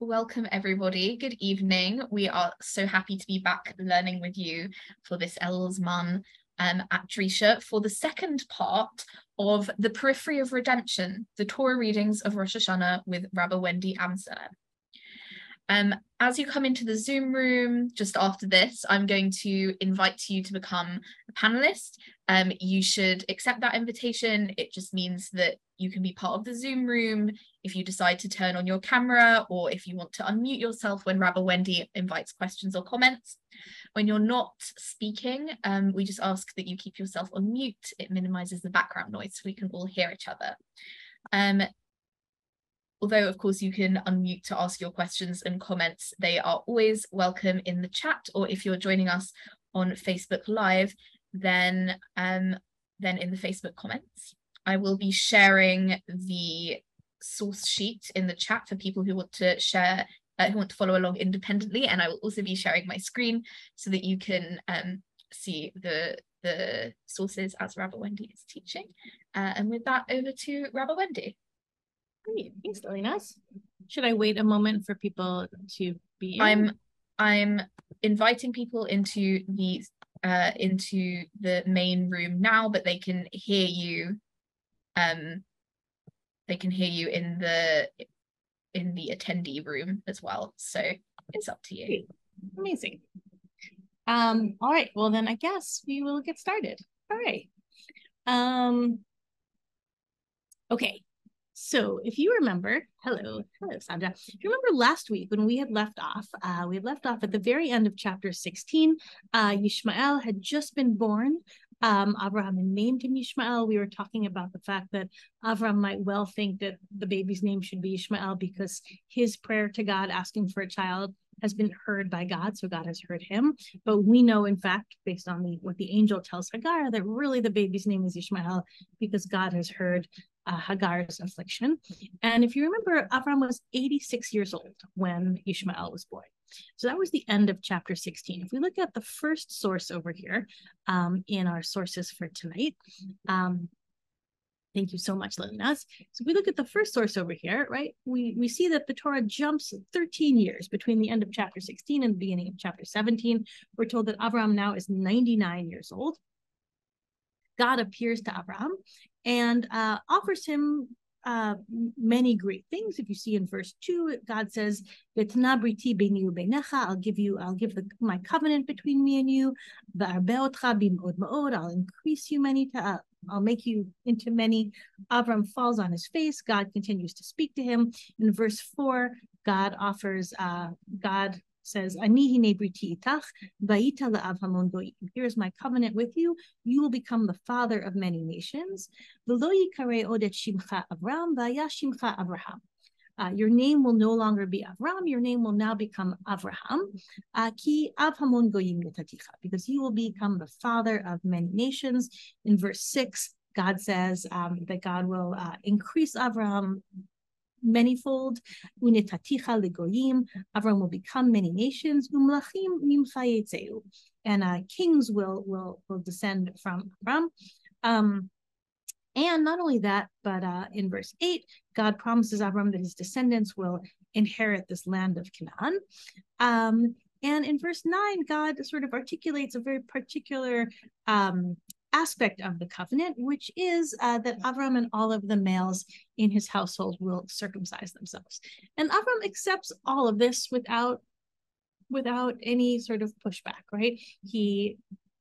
Welcome, everybody. Good evening. We are so happy to be back learning with you for this Elul Zman um, at Drisha for the second part of The Periphery of Redemption, the Torah readings of Rosh Hashanah with Rabbi Wendy Amsellem. Um, as you come into the Zoom room just after this, I'm going to invite you to become a panelist. Um, you should accept that invitation. It just means that you can be part of the Zoom room if you decide to turn on your camera or if you want to unmute yourself when Rabbi Wendy invites questions or comments. When you're not speaking, um, we just ask that you keep yourself on mute. It minimizes the background noise so we can all hear each other. Um, although of course you can unmute to ask your questions and comments, they are always welcome in the chat or if you're joining us on Facebook Live, then, um, then in the Facebook comments. I will be sharing the source sheet in the chat for people who want to share, uh, who want to follow along independently. And I will also be sharing my screen so that you can um, see the, the sources as Rabbi Wendy is teaching. Uh, and with that, over to Rabbi Wendy. Great. Thanks, Delinas. Should I wait a moment for people to be in? I'm I'm inviting people into the uh into the main room now, but they can hear you. Um, they can hear you in the in the attendee room as well. So it's up to you. Amazing. Um, all right, well then I guess we will get started. All right. Um, okay, so if you remember, hello, hello, Sandra. If you remember last week when we had left off, uh, we had left off at the very end of chapter 16. Uh, Yishmael had just been born. Um, Abraham named him Yishmael. We were talking about the fact that Abraham might well think that the baby's name should be Ishmael because his prayer to God asking for a child has been heard by God, so God has heard him. But we know, in fact, based on the what the angel tells Hagar, that really the baby's name is Ishmael because God has heard uh, Hagar's affliction. And if you remember, Avram was 86 years old when Ishmael was born. So that was the end of chapter 16. If we look at the first source over here um, in our sources for tonight, um, Thank you so much, Lilinas. So if we look at the first source over here, right, we, we see that the Torah jumps 13 years between the end of chapter 16 and the beginning of chapter 17. We're told that Avram now is 99 years old. God appears to Avram and uh, offers him uh, many great things. If you see in verse two, God says, I'll give you, I'll give the, my covenant between me and you. I'll increase you many, to, uh, I'll make you into many. Avram falls on his face. God continues to speak to him. In verse four, God offers, uh, God says, Here's my covenant with you. You will become the father of many nations. Uh, your name will no longer be Avram, your name will now become Avraham, uh, goyim because you will become the father of many nations. In verse 6, God says um, that God will uh, increase Avraham manifold, unetaticha legoyim, Avram will become many nations, umlachim mimcha and uh, kings will will will descend from Avram. Um, and not only that, but uh, in verse 8, God promises Avram that his descendants will inherit this land of Canaan. Um, and in verse 9, God sort of articulates a very particular um, aspect of the covenant, which is uh, that Avram and all of the males in his household will circumcise themselves. And Avram accepts all of this without without any sort of pushback, right? He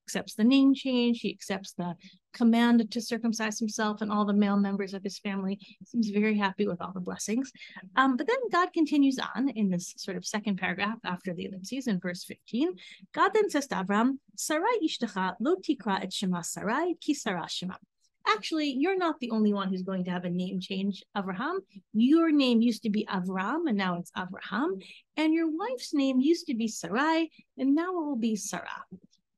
accepts the name change, he accepts the command to circumcise himself and all the male members of his family. Seems very happy with all the blessings. Um, but then God continues on in this sort of second paragraph after the ellipses in verse 15. God then says to Avram, Sarai ishtacha lo tikra et shema Sarai ki Sarah shema. Actually, you're not the only one who's going to have a name change, Avraham. Your name used to be Avram, and now it's Avraham. And your wife's name used to be Sarai, and now it will be Sarah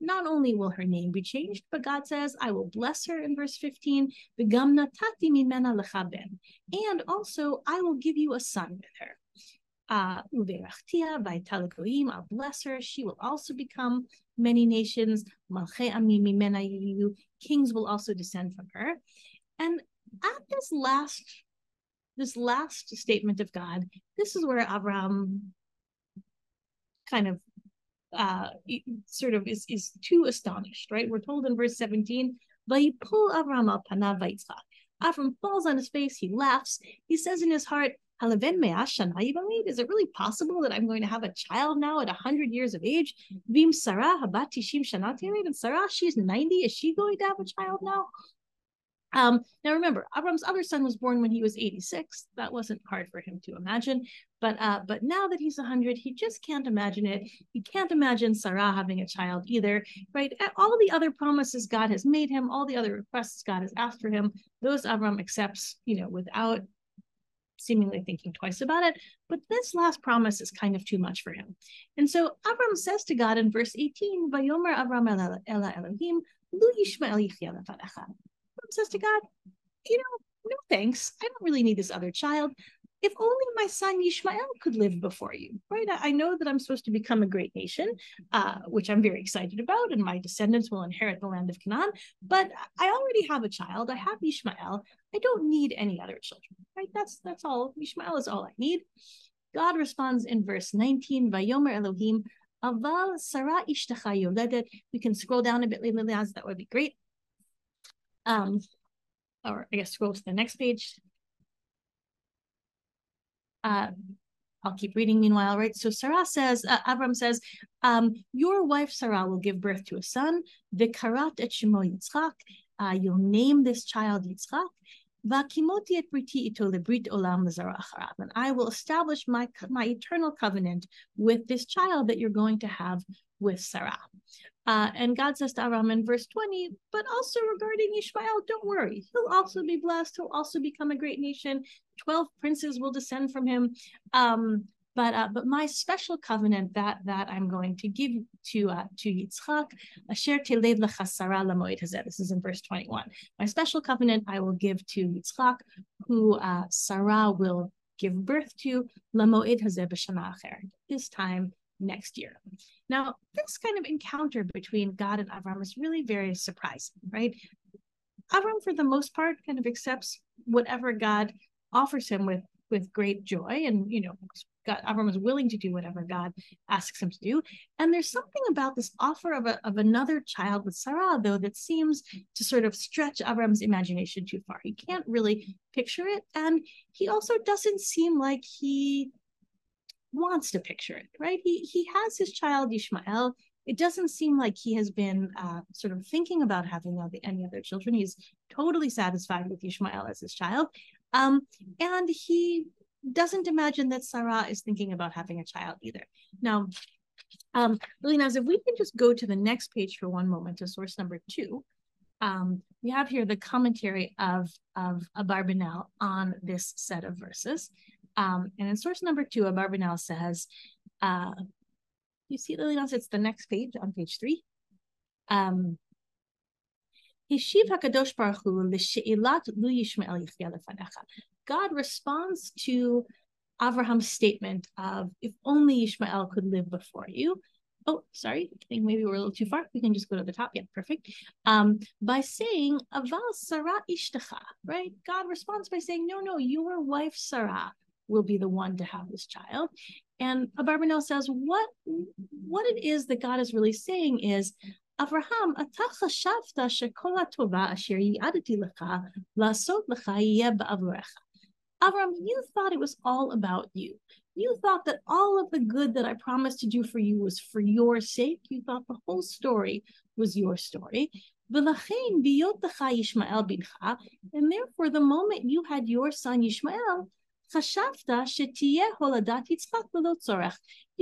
not only will her name be changed, but God says, I will bless her in verse 15, and also I will give you a son with her. Uh, I'll bless her. She will also become many nations. Kings will also descend from her. And at this last this last statement of God, this is where Avram kind of uh sort of is is too astonished, right? We're told in verse 17, pull Avram al panav Avram falls on his face, he laughs, he says in his heart, is it really possible that I'm going to have a child now at 100 years of age? Vim Sarah, Habatishim Shanati, Sarah, she's 90. Is she going to have a child now? Um, now remember, Avram's other son was born when he was 86. That wasn't hard for him to imagine. But uh, but now that he's 100, he just can't imagine it. He can't imagine Sarah having a child either, right? All the other promises God has made him, all the other requests God has asked for him, those Avram accepts, you know, without seemingly thinking twice about it. But this last promise is kind of too much for him. And so Avram says to God in verse 18, Vayomer Avram Ela Elohim, says to God, you know, no thanks. I don't really need this other child. If only my son Yishmael could live before you, right? I, know that I'm supposed to become a great nation, uh, which I'm very excited about, and my descendants will inherit the land of Canaan. But I already have a child. I have Yishmael. I don't need any other children, right? That's that's all. Yishmael is all I need. God responds in verse 19, Vayomer Elohim, Aval Sarah Ishtacha Yoledet. We can scroll down a bit, Liliaz, that would be great. Um, or I guess scroll to the next page. Uh, I'll keep reading meanwhile, right? So Sarah says, uh, Abram says, um, your wife Sarah will give birth to a son, v'karat et shemo Yitzchak, uh, you'll name this child Yitzchak, et briti olam and I will establish my, my eternal covenant with this child that you're going to have with Sarah. Uh, and God says to Abraham in verse 20, but also regarding Ishmael, don't worry. He'll also be blessed. He'll also become a great nation. 12 princes will descend from him. Um, but uh, but my special covenant that that I'm going to give to uh, to Yitzchak, asher teled lamoed hazeh. This is in verse 21. My special covenant I will give to Yitzchak, who uh, Sarah will give birth to lamoed hazeh b'shana This time next year. Now, this kind of encounter between God and Avram is really very surprising, right? Avram, for the most part, kind of accepts whatever God offers him with with great joy, and you know, God, Avram is willing to do whatever God asks him to do. And there's something about this offer of, a, of another child with Sarah, though, that seems to sort of stretch Avram's imagination too far. He can't really picture it, and he also doesn't seem like he wants to picture it, right? He he has his child Ishmael. It doesn't seem like he has been uh, sort of thinking about having any other children. He's totally satisfied with Ishmael as his child, um, and he doesn't imagine that Sarah is thinking about having a child either. Now, um, Naz, if we can just go to the next page for one moment to source number two. Um, we have here the commentary of, of Abarbanel on this set of verses. Um, and in source number two, Abarbanel says, uh, you see, Liliana, it's the next page on page three. Um, God responds to Abraham's statement of, if only Ishmael could live before you. Oh, sorry, I think maybe we're a little too far. We can just go to the top. Yeah, perfect. Um, by saying, Aval Sarah Ishtacha, right? God responds by saying, no, no, your wife Sarah will be the one to have this child. And Abarbanel says what what it is that God is really saying is Abraham, Avram, you thought it was all about you. You thought that all of the good that I promised to do for you was for your sake. You thought the whole story was your story. And therefore, the moment you had your son Ishmael, you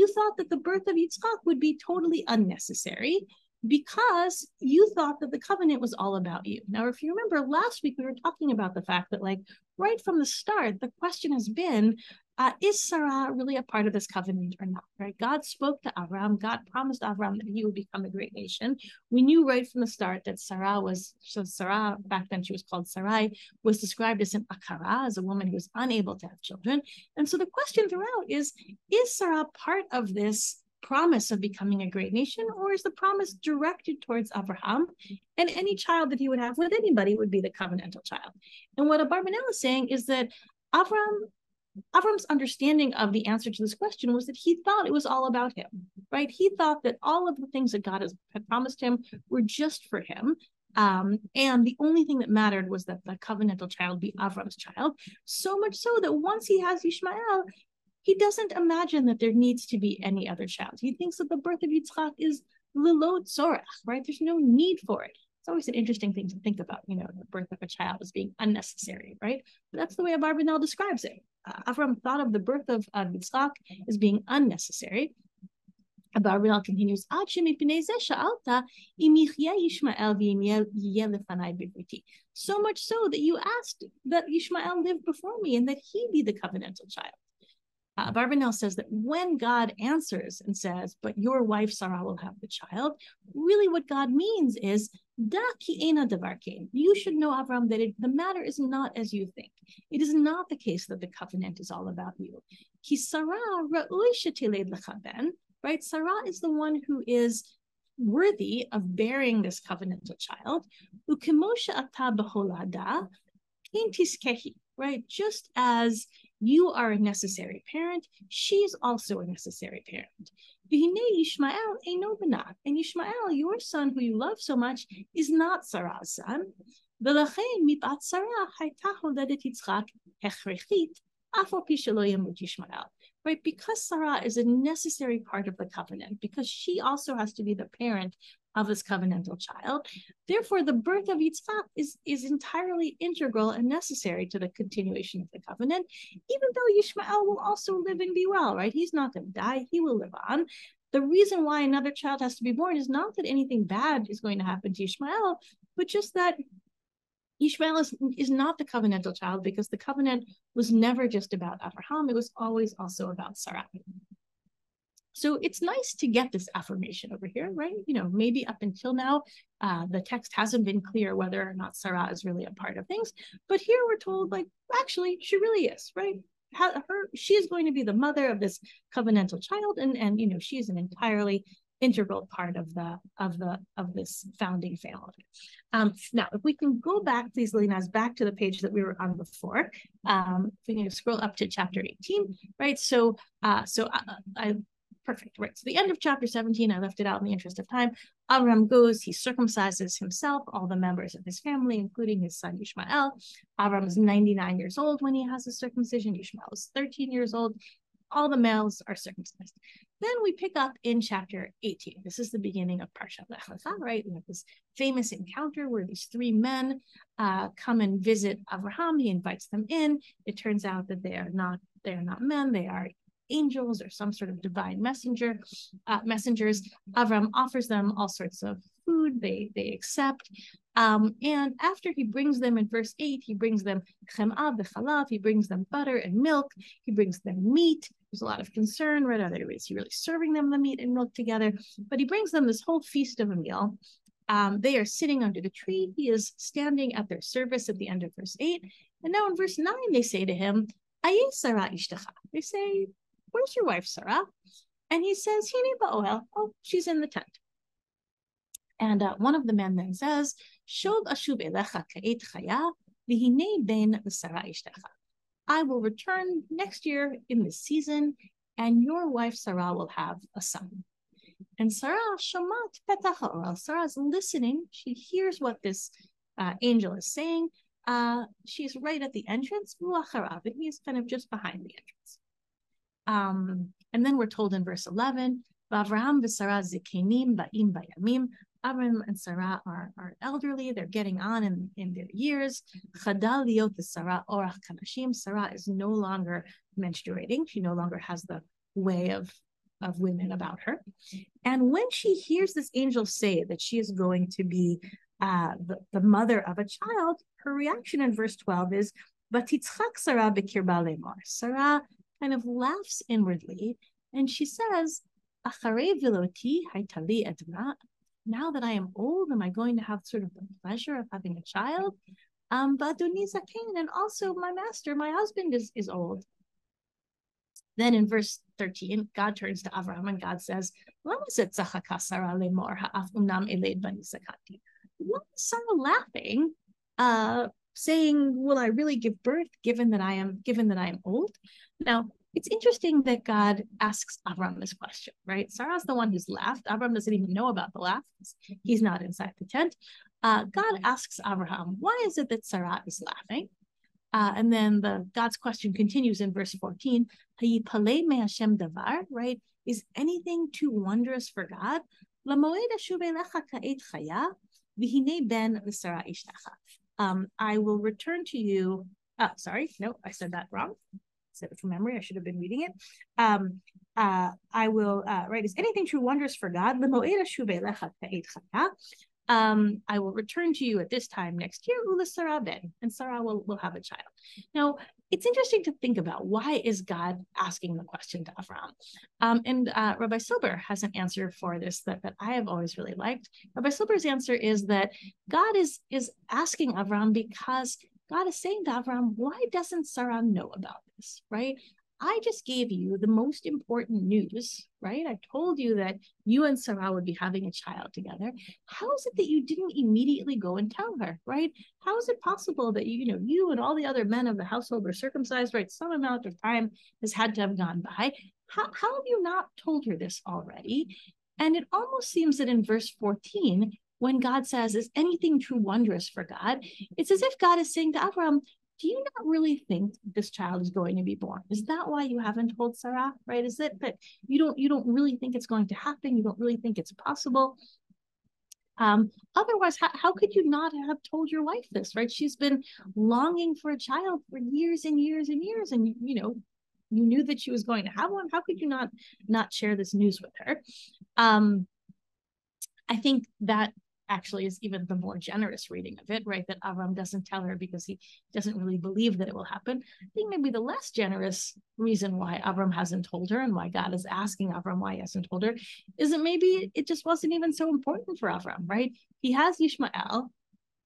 thought that the birth of Yitzchak would be totally unnecessary because you thought that the covenant was all about you. Now, if you remember last week, we were talking about the fact that, like, right from the start, the question has been uh, is Sarah really a part of this covenant or not? Right? God spoke to Avram. God promised Avram that he would become a great nation. We knew right from the start that Sarah was so Sarah back then she was called Sarai was described as an akara, as a woman who was unable to have children. And so the question throughout is: Is Sarah part of this promise of becoming a great nation, or is the promise directed towards Abraham? And any child that he would have with anybody would be the covenantal child. And what Abarbanel is saying is that Avram Avram's understanding of the answer to this question was that he thought it was all about him, right? He thought that all of the things that God has, had promised him were just for him. Um, and the only thing that mattered was that the covenantal child be Avram's child. So much so that once he has Ishmael, he doesn't imagine that there needs to be any other child. He thinks that the birth of Yitzchak is lilot tzorach, right? There's no need for it. It's always an interesting thing to think about, you know, the birth of a child as being unnecessary, right? But that's the way Abarbanel describes it. Uh, Avram thought of the birth of uh, Yitzchak as being unnecessary. Abarbanel continues, so much so that you asked that Ishmael live before me and that he be the covenantal child. Uh, Barbanel says that when God answers and says, but your wife Sarah will have the child, really what God means is, da ki ena You should know, Avram, that it, the matter is not as you think. It is not the case that the covenant is all about you. Ki Sarah right? Sarah is the one who is worthy of bearing this covenantal child. Ukemosha ata beholada, right? Just as you are a necessary parent. She's also a necessary parent. Ishmael And Ishmael, your son who you love so much, is not Sarah's son. V'lechein mipat Sarah, haytachu ledetitzchak hechrichit afal pishaloyamuk Yisrael. Right, because Sarah is a necessary part of the covenant, because she also has to be the parent of his covenantal child. Therefore, the birth of Yitzchak is, is entirely integral and necessary to the continuation of the covenant, even though Yishmael will also live and be well, right? He's not going to die, he will live on. The reason why another child has to be born is not that anything bad is going to happen to Ishmael, but just that Ishmael is, is not the covenantal child because the covenant was never just about Abraham, it was always also about Sarah. So it's nice to get this affirmation over here, right? You know, maybe up until now, uh, the text hasn't been clear whether or not Sarah is really a part of things, but here we're told, like, actually, she really is, right? Her, she is going to be the mother of this covenantal child, and and you know, she is an entirely integral part of the of the of this founding family. Um, now, if we can go back, please, Linas, back to the page that we were on before. Um, if we can scroll up to chapter 18, right? So, uh, so I, I Perfect. Right. So the end of chapter 17, I left it out in the interest of time. Avram goes, he circumcises himself, all the members of his family, including his son Ishmael. Avram is 99 years old when he has his circumcision. Ishmael is 13 years old. All the males are circumcised. Then we pick up in chapter 18. This is the beginning of Parshat Lech Lecha, right? We have this famous encounter where these three men uh, come and visit Avraham. He invites them in. It turns out that they are not they are not men; they are angels or some sort of divine messenger uh, messengers. Avram offers them all sorts of food. They they accept. Um, and after he brings them in verse 8, he brings them chem'ah v'chalav, he brings them butter and milk, he brings them meat. There's a lot of concern, right? Are is he really serving them the meat and milk together? But he brings them this whole feast of a meal. Um, they are sitting under the tree. He is standing at their service at the end of verse 8. And now in verse 9, they say to him, Sarah They say, Where's your wife, Sarah? And he says, Hini ba'oel. Oh, she's in the tent. And uh, one of the men then says, Shov ashub elecha ka'et chaya, ben Sarah. I will return next year in this season, and your wife Sarah will have a son. And Sarah shamat petach Sarah is listening. She hears what this uh, angel is saying. Uh, she's right at the entrance, and he's kind of just behind the entrance. Um, and then we're told in verse 11, Avraham v'Sarah zikenim ba'im bayamim. Avram and Sarah are, are elderly, they're getting on in, in their years. Chadal liot Sarah orach kanashim. Sarah is no longer menstruating. She no longer has the way of, of women about her. And when she hears this angel say that she is going to be uh, the, the mother of a child, her reaction in verse 12 is, Sarah. Sarah kind of laughs inwardly and she says, Now that I am old, am I going to have sort of the pleasure of having a child? Um, but and also my master, my husband is, is old. Then in verse 13, God turns to Avram and God says, Why is Sarah laughing uh, saying, Will I really give birth given that I am given that I am old? Now, it's interesting that God asks Avram this question, right? Sarah's the one who's laughed. Avram doesn't even know about the laugh. He's not inside the tent. Uh, God asks Abraham, why is it that Sarah is laughing? Uh, and then the God's question continues in verse 14. davar, right? Is anything too wondrous for God? Um, I will return to you. Oh, sorry, no, I said that wrong said it from memory. I should have been reading it. Um, uh, I will, uh, right, is anything true wonders for God? Um, I will return to you at this time next year, Ula Sarah ben, and Sarah will, will have a child. Now, it's interesting to think about why is God asking the question to Avram? Um, and uh, Rabbi Silber has an answer for this that, that I have always really liked. Rabbi Silber's answer is that God is, is asking Avram because God is saying to Avram, why doesn't Sarah know about this, right? I just gave you the most important news, right? I told you that you and Sarah would be having a child together. How is it that you didn't immediately go and tell her, right? How is it possible that you, you know, you and all the other men of the household were circumcised, right? Some amount of time has had to have gone by. How, how have you not told her this already? And it almost seems that in verse 14, when God says, Is anything too wondrous for God? It's as if God is saying to Abraham, do you not really think this child is going to be born? Is that why you haven't told Sarah? Right? Is it that you don't you don't really think it's going to happen? You don't really think it's possible? Um, otherwise, how, how could you not have told your wife this? Right? She's been longing for a child for years and years and years, and you know you knew that she was going to have one. How could you not not share this news with her? Um, I think that actually is even the more generous reading of it, right? That Avram doesn't tell her because he doesn't really believe that it will happen. I think maybe the less generous reason why Avram hasn't told her and why God is asking Avram why he hasn't told her is that maybe it just wasn't even so important for Avram, right? He has Ishmael.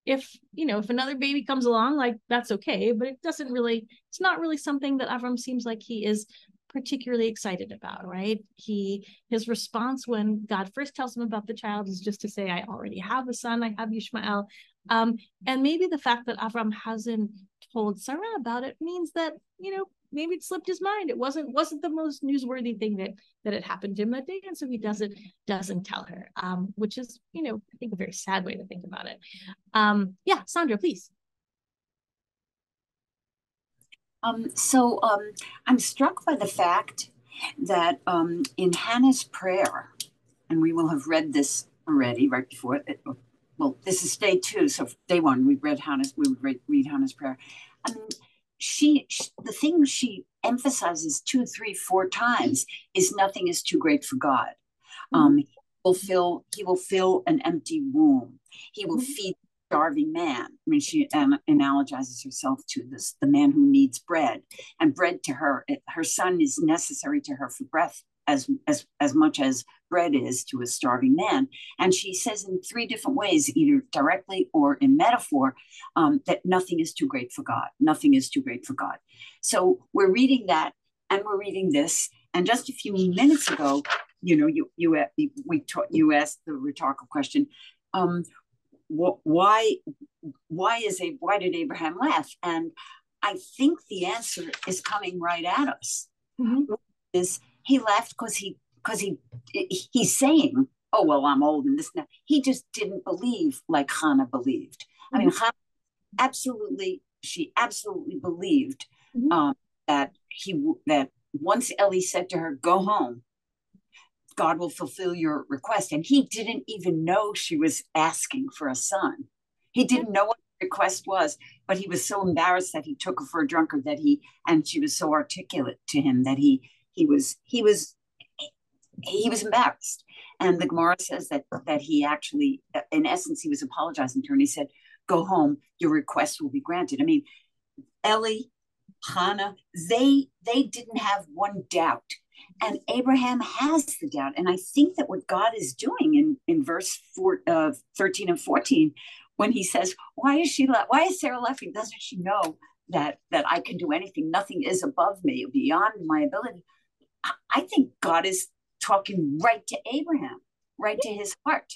If you know, if another baby comes along, like that's okay, but it doesn't really, it's not really something that Avram seems like he is particularly excited about, right? He his response when God first tells him about the child is just to say, I already have a son, I have Ishmael. Um, and maybe the fact that Avram hasn't told Sarah about it means that, you know, maybe it slipped his mind. It wasn't wasn't the most newsworthy thing that that had happened to him that day. And so he doesn't doesn't tell her, um, which is, you know, I think a very sad way to think about it. Um, yeah, Sandra, please. Um, so um, I'm struck by the fact that um, in Hannah's prayer, and we will have read this already right before it. Well, this is day two, so day one we read Hannah's. We would read, read Hannah's prayer. Um, she, she, the thing she emphasizes two, three, four times is nothing is too great for God. Mm-hmm. Um, he will fill. He will fill an empty womb. He will mm-hmm. feed starving man. I mean, she analogizes herself to this the man who needs bread, and bread to her, it, her son is necessary to her for breath as as as much as bread is to a starving man. And she says in three different ways, either directly or in metaphor, um, that nothing is too great for God. Nothing is too great for God. So we're reading that, and we're reading this. And just a few minutes ago, you know, you you we taught you asked the rhetorical question. Um, why why is a why did Abraham laugh? And I think the answer is coming right at us. Mm-hmm. Is he laughed because he because he he's saying, oh well, I'm old and this and that. He just didn't believe like Hannah believed. Mm-hmm. I mean, mm-hmm. Hannah absolutely she absolutely believed mm-hmm. um, that he that once Eli said to her, "Go home," God will fulfill your request. And he didn't even know she was asking for a son. He didn't know what the request was, but he was so embarrassed that he took her for a drunkard that he, and she was so articulate to him that he, he was, he was, he was embarrassed. And the Gemara says that, that he actually, in essence, he was apologizing to her and he said, go home, your request will be granted. I mean, Eli, Hannah, they, they didn't have one doubt and Abraham has the doubt. And I think that what God is doing in, in verse four, uh, 13 and 14, when he says, why is she, la- why is Sarah laughing? Doesn't she know that, that I can do anything? Nothing is above me, beyond my ability. I, I think God is talking right to Abraham, right to his heart.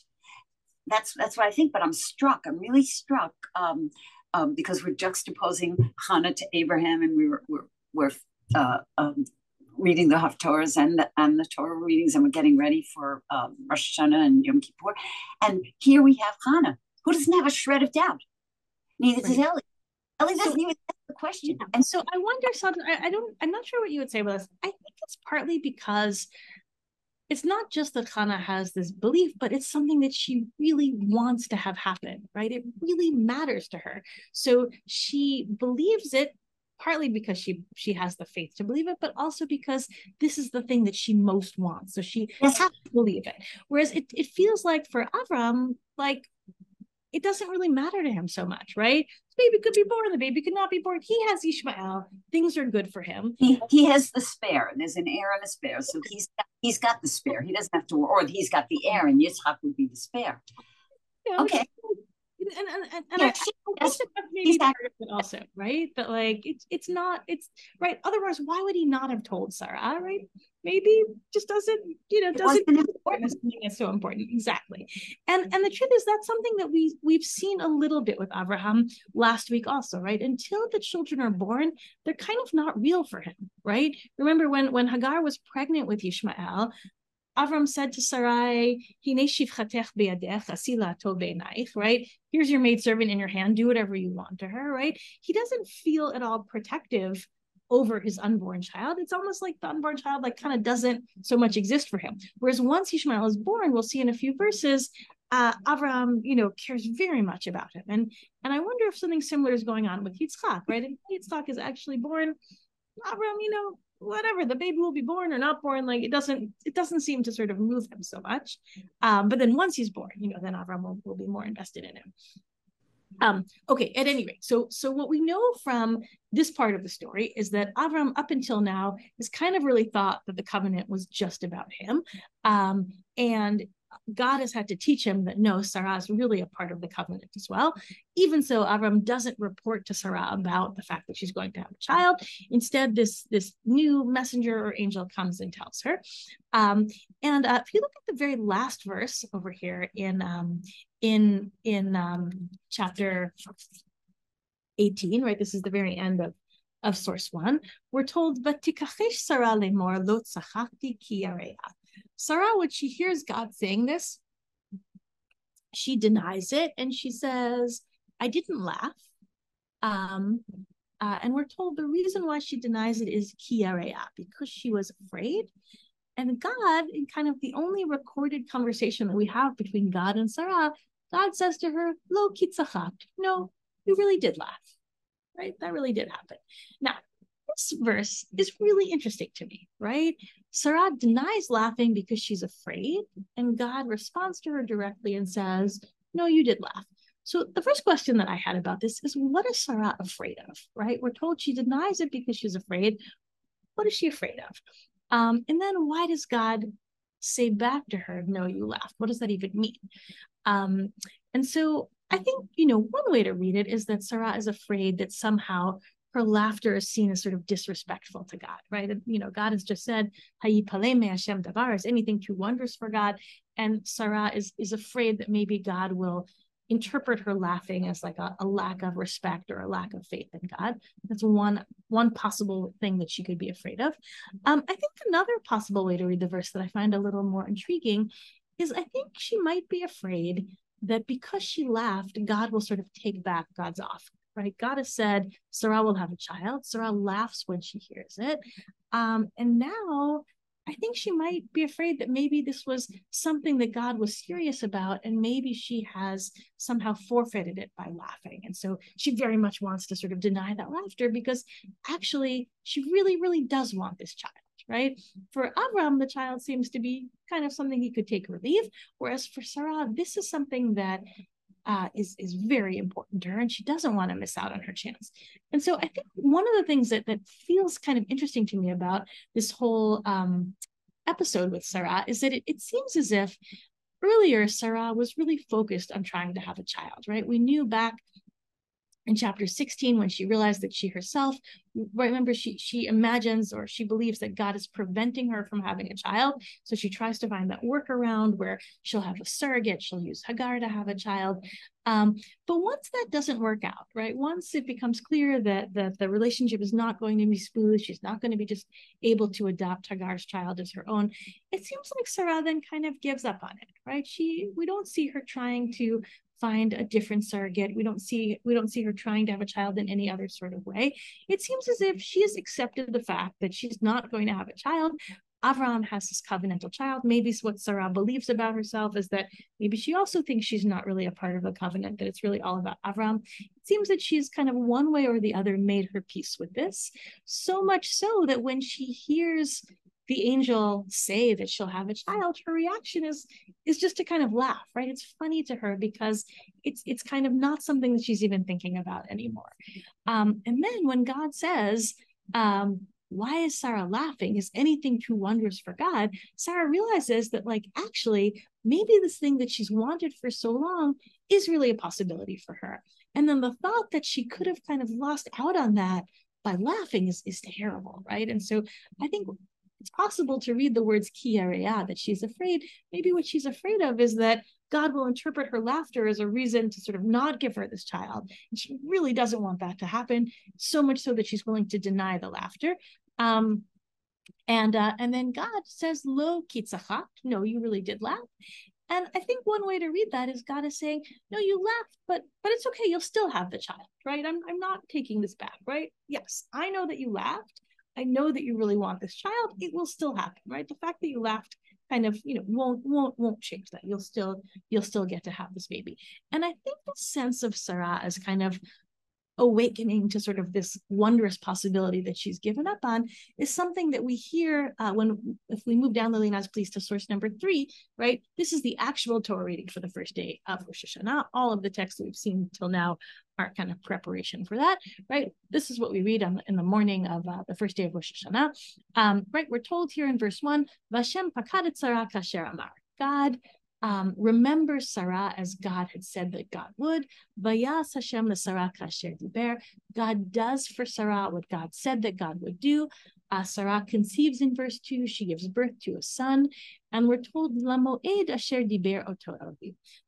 That's, that's what I think, but I'm struck. I'm really struck um, um, because we're juxtaposing Hannah to Abraham, and we were we're, we're uh, um, reading the Haftorahs and the, and the Torah readings, and we're getting ready for um, Rosh Hashanah and Yom Kippur. And here we have Hannah, who doesn't have a shred of doubt. Neither right. does Eli. Eli doesn't so, even ask the question. And so I wonder something. I, I don't. I'm not sure what you would say about this. I think it's partly because it's not just that Hannah has this belief, but it's something that she really wants to have happen, right? It really matters to her. So she believes it partly because she she has the faith to believe it but also because this is the thing that she most wants. So she has to believe it. Whereas it, it feels like for avram like it doesn't really matter to him so much right? The baby could be born the baby could not be born. He has ishmael. Things are good for him. He, he has the spare. There's an heir and a spare. So he's got, he's got the spare. He doesn't have to or he's got the heir and yitzhak would be the spare. Okay and and, and, and yeah, I, I maybe it also, right? But like it's it's not it's right. Otherwise, why would he not have told Sarah, right? Maybe just doesn't, you know, doesn't something that's so important. Exactly. And and the truth is that's something that we we've seen a little bit with Abraham last week also, right? Until the children are born, they're kind of not real for him, right? Remember when when Hagar was pregnant with Ishmael, Avram said to Sarai, right? Here's your maidservant in your hand. Do whatever you want to her, right? He doesn't feel at all protective over his unborn child. It's almost like the unborn child like kind of doesn't so much exist for him. Whereas once Ishmael is born, we'll see in a few verses, uh, Avram, you know, cares very much about him. And and I wonder if something similar is going on with Yitzchak, right? And Yitzchak is actually born, Avram, you know, whatever the baby will be born or not born like it doesn't it doesn't seem to sort of move him so much. Um but then once he's born you know then avram will, will be more invested in him. Um okay at any rate so so what we know from this part of the story is that avram up until now has kind of really thought that the covenant was just about him. Um and God has had to teach him that no, Sarah is really a part of the covenant as well. Even so, Avram doesn't report to Sarah about the fact that she's going to have a child. Instead, this this new messenger or angel comes and tells her. Um, and uh, if you look at the very last verse over here in um, in in um, chapter 18, right? This is the very end of of source one. We're told, "But tikachesh Sarah lemor lo tzachakti ki Sarah, when she hears God saying this, she denies it and she says, I didn't laugh. Um, uh, and we're told the reason why she denies it is kiarea, because she was afraid. And God, in kind of the only recorded conversation that we have between God and Sarah, God says to her, Lo kitzachat. No, you really did laugh. Right? That really did happen. Now, this verse is really interesting to me, right? Sarah denies laughing because she's afraid, and God responds to her directly and says, No, you did laugh. So the first question that I had about this is what is Sarah afraid of, right? We're told she denies it because she's afraid. What is she afraid of? Um, and then why does God say back to her, No, you laughed? What does that even mean? Um, and so I think, you know, one way to read it is that Sarah is afraid that somehow her laughter is seen as sort of disrespectful to God, right? You know, God has just said, "Hayipalei me Hashem davar, is anything too wondrous for God? And Sarah is, is afraid that maybe God will interpret her laughing as like a, a, lack of respect or a lack of faith in God. That's one one possible thing that she could be afraid of. Um, I think another possible way to read the verse that I find a little more intriguing is I think she might be afraid that because she laughed, God will sort of take back God's off right? God has said Sarah will have a child. Sarah laughs when she hears it. Um, and now I think she might be afraid that maybe this was something that God was serious about, and maybe she has somehow forfeited it by laughing. And so she very much wants to sort of deny that laughter because actually she really, really does want this child. Right. For Avram, the child seems to be kind of something he could take relief. Whereas for Sarah, this is something that uh, is is very important to her, and she doesn't want to miss out on her chance. And so, I think one of the things that that feels kind of interesting to me about this whole um, episode with Sarah is that it, it seems as if earlier Sarah was really focused on trying to have a child. Right? We knew back in chapter 16 when she realized that she herself remember she she imagines or she believes that god is preventing her from having a child. So she tries to find that workaround where she'll have a surrogate she'll use hagar to have a child. Um, but once that doesn't work out right once it becomes clear that that the relationship is not going to be smooth she's not going to be just able to adopt hagar's child as her own it seems like sarah then kind of gives up on it right? She we don't see her trying to find a different surrogate. We don't see we don't see her trying to have a child in any other sort of way. It seems as if she has accepted the fact that she's not going to have a child. Avram has this covenantal child. Maybe what Sarah believes about herself is that maybe she also thinks she's not really a part of a covenant, that it's really all about Avram. It seems that she's kind of one way or the other made her peace with this. So much so that when she hears the angel say that she'll have a child, her reaction is is just to kind of laugh, right? It's funny to her because it's it's kind of not something that she's even thinking about anymore. Um, and then when God says, um, why is Sarah laughing? Is anything too wondrous for God? Sarah realizes that, like, actually, maybe this thing that she's wanted for so long is really a possibility for her. And then the thought that she could have kind of lost out on that by laughing is, is terrible, right? And so I think it's possible to read the words kiyareya, that she's afraid. Maybe what she's afraid of is that God will interpret her laughter as a reason to sort of not give her this child. And she really doesn't want that to happen, so much so that she's willing to deny the laughter. Um, and uh, and then God says, Lo kitzachak, no, you really did laugh. And I think one way to read that is God is saying, no, you laughed, but but it's okay, you'll still have the child, right? I'm I'm not taking this back, right? Yes, I know that you laughed, I know that you really want this child, it will still happen, right? The fact that you laughed kind of, you know, won't won't won't change that. You'll still you'll still get to have this baby. And I think the sense of Sarah as kind of awakening to sort of this wondrous possibility that she's given up on is something that we hear uh, when if we move down Liliana's please to source number three, right? This is the actual Torah reading for the first day of Rosh Hashanah. All of the texts we've seen till now are kind of preparation for that, right? This is what we read on, in the morning of uh, the first day of Rosh Hashanah, um, right? We're told here in verse one, Vashem pakadet sarah kasher amar. God um, remember Sarah as God had said that God would. Vayas Hashem Sarah kasher diber. God does for Sarah what God said that God would do. Uh, Sarah conceives in verse 2, she gives birth to a son, and we're told Lamoed Asher Diber Oto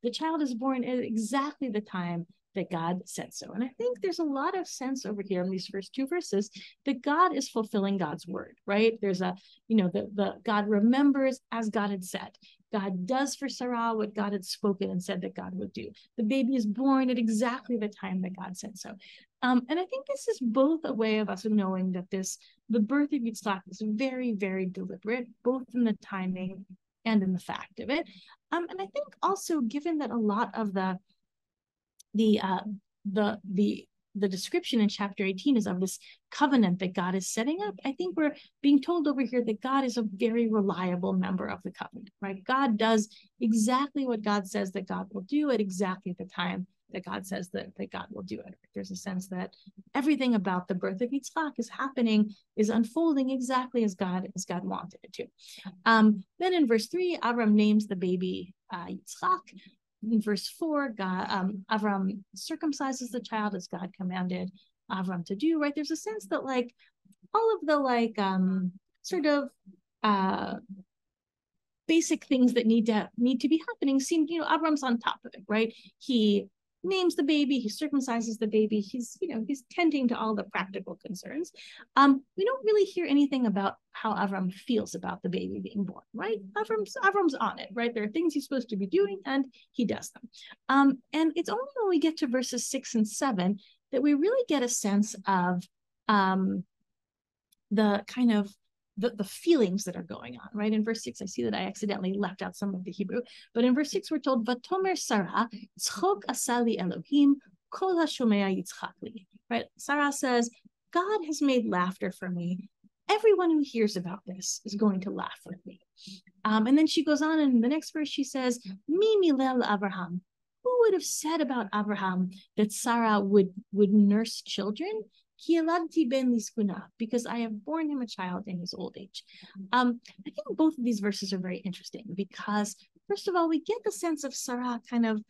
The child is born at exactly the time that God said so. And I think there's a lot of sense over here in these first two verses that God is fulfilling God's word, right? There's a, you know, the, the God remembers as God had said. God does for Sarah what God had spoken and said that God would do. The baby is born at exactly the time that God said so. Um, and I think this is both a way of us knowing that this, the birth of Yitzhak is very, very deliberate, both in the timing and in the fact of it. Um, and I think also given that a lot of the the uh, the the the description in chapter 18 is of this covenant that God is setting up. I think we're being told over here that God is a very reliable member of the covenant, right? God does exactly what God says that God will do at exactly the time that God says that, that God will do it. There's a sense that everything about the birth of Yitzchak is happening, is unfolding exactly as God as God wanted it to. Um, then in verse three, Abram names the baby uh, Yitzchak in verse 4, God, um, Avram circumcises the child as God commanded Avram to do, right? There's a sense that like all of the like um sort of uh basic things that need to need to be happening seem, you know, Avram's on top of it, right? He names the baby, he circumcises the baby, he's, you know, he's tending to all the practical concerns. Um, we don't really hear anything about how Avram feels about the baby being born, right? Avram's Avram's on it, right? There are things he's supposed to be doing, and he does them. Um, and it's only when we get to verses six and seven that we really get a sense of um, the kind of the, the feelings that are going on, right? In verse six, I see that I accidentally left out some of the Hebrew, but in verse six, we're told, Vatomer Sarah, tzchok asali Elohim, kol hashomea yitzchakli. Right? Sarah says, God has made laughter for me. Everyone who hears about this is going to laugh with me. Um, and then she goes on, and in the next verse, she says, Mi milel Abraham. Who would have said about Abraham that Sarah would, would nurse children? Ben because I have borne him a child in his old age. Mm-hmm. Um, I think both of these verses are very interesting because, first of all, we get the sense of Sarah kind of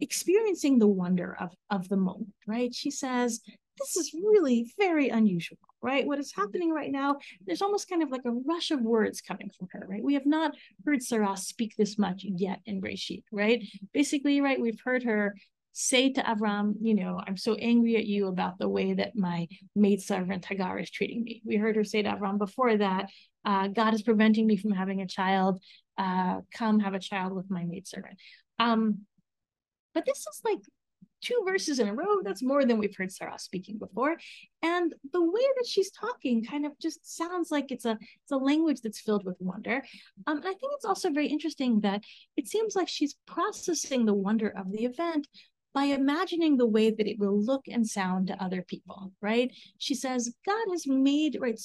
experiencing the wonder of, of the moment, right? She says, this is really very unusual, right? What is mm-hmm. happening right now, there's almost kind of like a rush of words coming from her, right? We have not heard Sarah speak this much yet in Breshit, right? Mm-hmm. Basically, right, we've heard her say to Avram, you know, I'm so angry at you about the way that my maid servant Hagar is treating me. We heard her say to Avram before that, uh, God is preventing me from having a child. Uh, come have a child with my maid servant. Um, but this is like two verses in a row. That's more than we've heard Sarah speaking before. And the way that she's talking kind of just sounds like it's a it's a language that's filled with wonder. Um, and I think it's also very interesting that it seems like she's processing the wonder of the event by imagining the way that it will look and sound to other people, right? She says, God has made, right,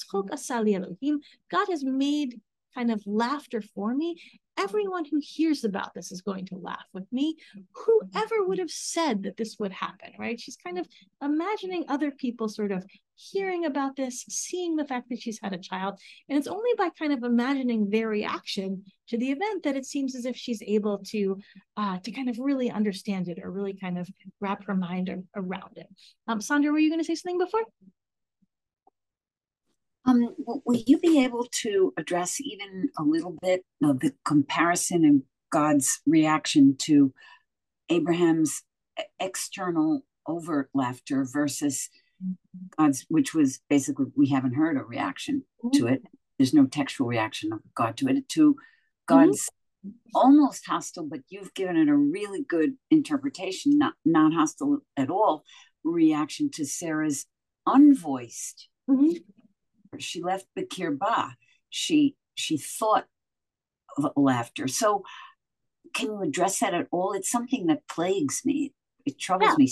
God has made kind of laughter for me everyone who hears about this is going to laugh with me. Whoever would have said that this would happen, right? She's kind of imagining other people sort of hearing about this, seeing the fact that she's had a child. And it's only by kind of imagining their reaction to the event that it seems as if she's able to uh, to kind of really understand it or really kind of wrap her mind around it. Um, Sandra, were you going to say something before? Um, will you be able to address even a little bit of the comparison and God's reaction to Abraham's external overt laughter versus God's, which was basically we haven't heard a reaction mm-hmm. to it. There's no textual reaction of God to it. To God's mm-hmm. almost hostile, but you've given it a really good interpretation, not not hostile at all reaction to Sarah's unvoiced mm-hmm she left Bakir Ba. She she thought of laughter. So can you address that at all? It's something that plagues me. It troubles yeah. me.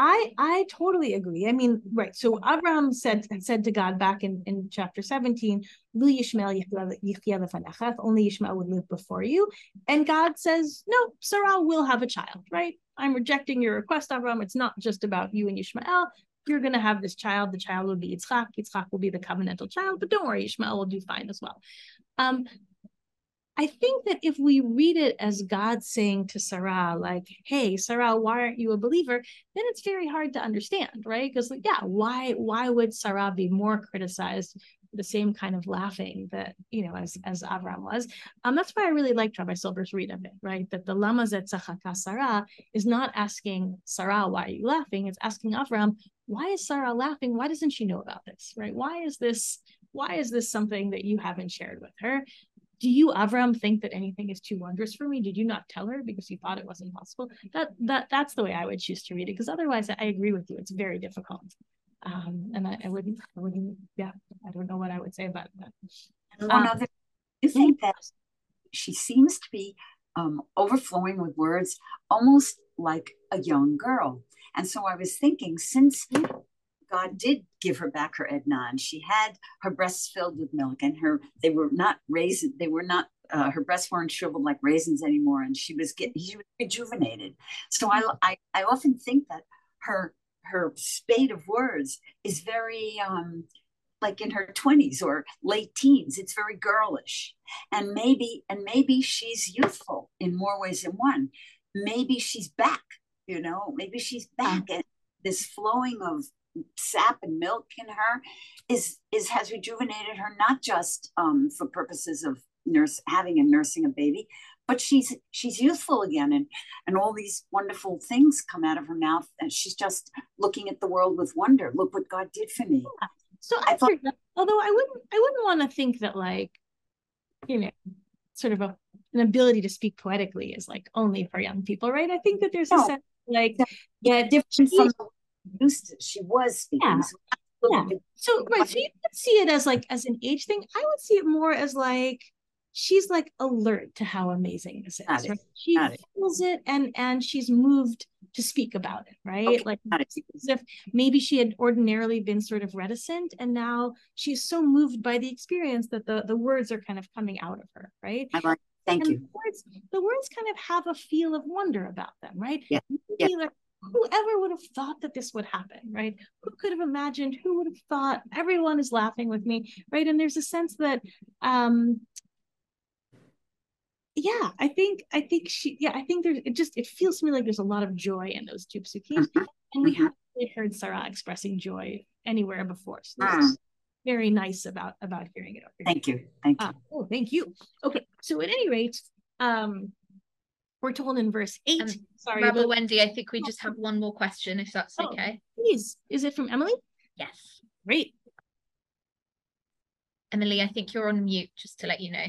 I I totally agree. I mean, right. So Abraham said said to God back in, in chapter 17, only Ishmael would live before you. And God says, No, Sarah will have a child, right? I'm rejecting your request, Abraham. It's not just about you and Ishmael you're going to have this child. The child will be Yitzchak. Yitzchak will be the covenantal child, but don't worry, Ishmael will do fine as well. Um, I think that if we read it as God saying to Sarah, like, hey, Sarah, why aren't you a believer? Then it's very hard to understand, right? Because like, yeah, why why would Sarah be more criticized the same kind of laughing that you know as as Avram was. Um, that's why I really liked Rabbi Silver's read of it, right? That the lama zet Sarah is not asking Sarah why are you laughing? It's asking Avram why is Sarah laughing? Why doesn't she know about this? Right? Why is this why is this something that you haven't shared with her? Do you, Avram, think that anything is too wondrous for me? Did you not tell her because you thought it wasn't possible? That that that's the way I would choose to read it because otherwise, I agree with you. It's very difficult. Um, and I, I, wouldn't, I wouldn't, yeah, I don't know what I would say about that. And one um, other, you think that she seems to be um, overflowing with words, almost like a young girl. And so I was thinking, since God did give her back her Edna, and she had her breasts filled with milk, and her they were not raisins, they were not uh, her breasts weren't shriveled like raisins anymore, and she was getting she was rejuvenated. So I I, I often think that her her spate of words is very um, like in her 20s or late teens it's very girlish. And maybe and maybe she's youthful in more ways than one. Maybe she's back you know maybe she's back and this flowing of sap and milk in her is is has rejuvenated her not just um, for purposes of nurse having and nursing a baby but she's she's youthful again and and all these wonderful things come out of her mouth and she's just looking at the world with wonder look what god did for me yeah. so I, thought, although i wouldn't i wouldn't want to think that like you know sort of a, an ability to speak poetically is like only for young people right i think that there's no. a sense like yeah different from used to, she was speaking yeah. So, yeah. so right so you could see it as like as an age thing i would see it more as like she's like alert to how amazing this is. Right? She Got feels it. it and and she's moved to speak about it, right? Okay. Like as if maybe she had ordinarily been sort of reticent and now she's so moved by the experience that the, the words are kind of coming out of her, right? I like thank and you. The words, the words kind of have a feel of wonder about them, right? Yeah. yeah. Like, whoever would have thought that this would happen, right? Who could have imagined? Who would have thought? Everyone is laughing with me, right? And there's a sense that um yeah, I think I think she yeah, I think there's it just it feels to me like there's a lot of joy in those two psukim. Mm-hmm. And we mm-hmm. haven't really heard Sarah expressing joy anywhere before. So mm. Very nice about about hearing it. Thank you. Thank you. Uh, oh, thank you. Okay. So at any rate, um we're told in verse eight. Um, sorry, Rabbi but... Wendy, I think we just have one more question, if that's oh, okay. Please. Is it from Emily? Yes. Great. Emily, I think you're on mute, just to let you know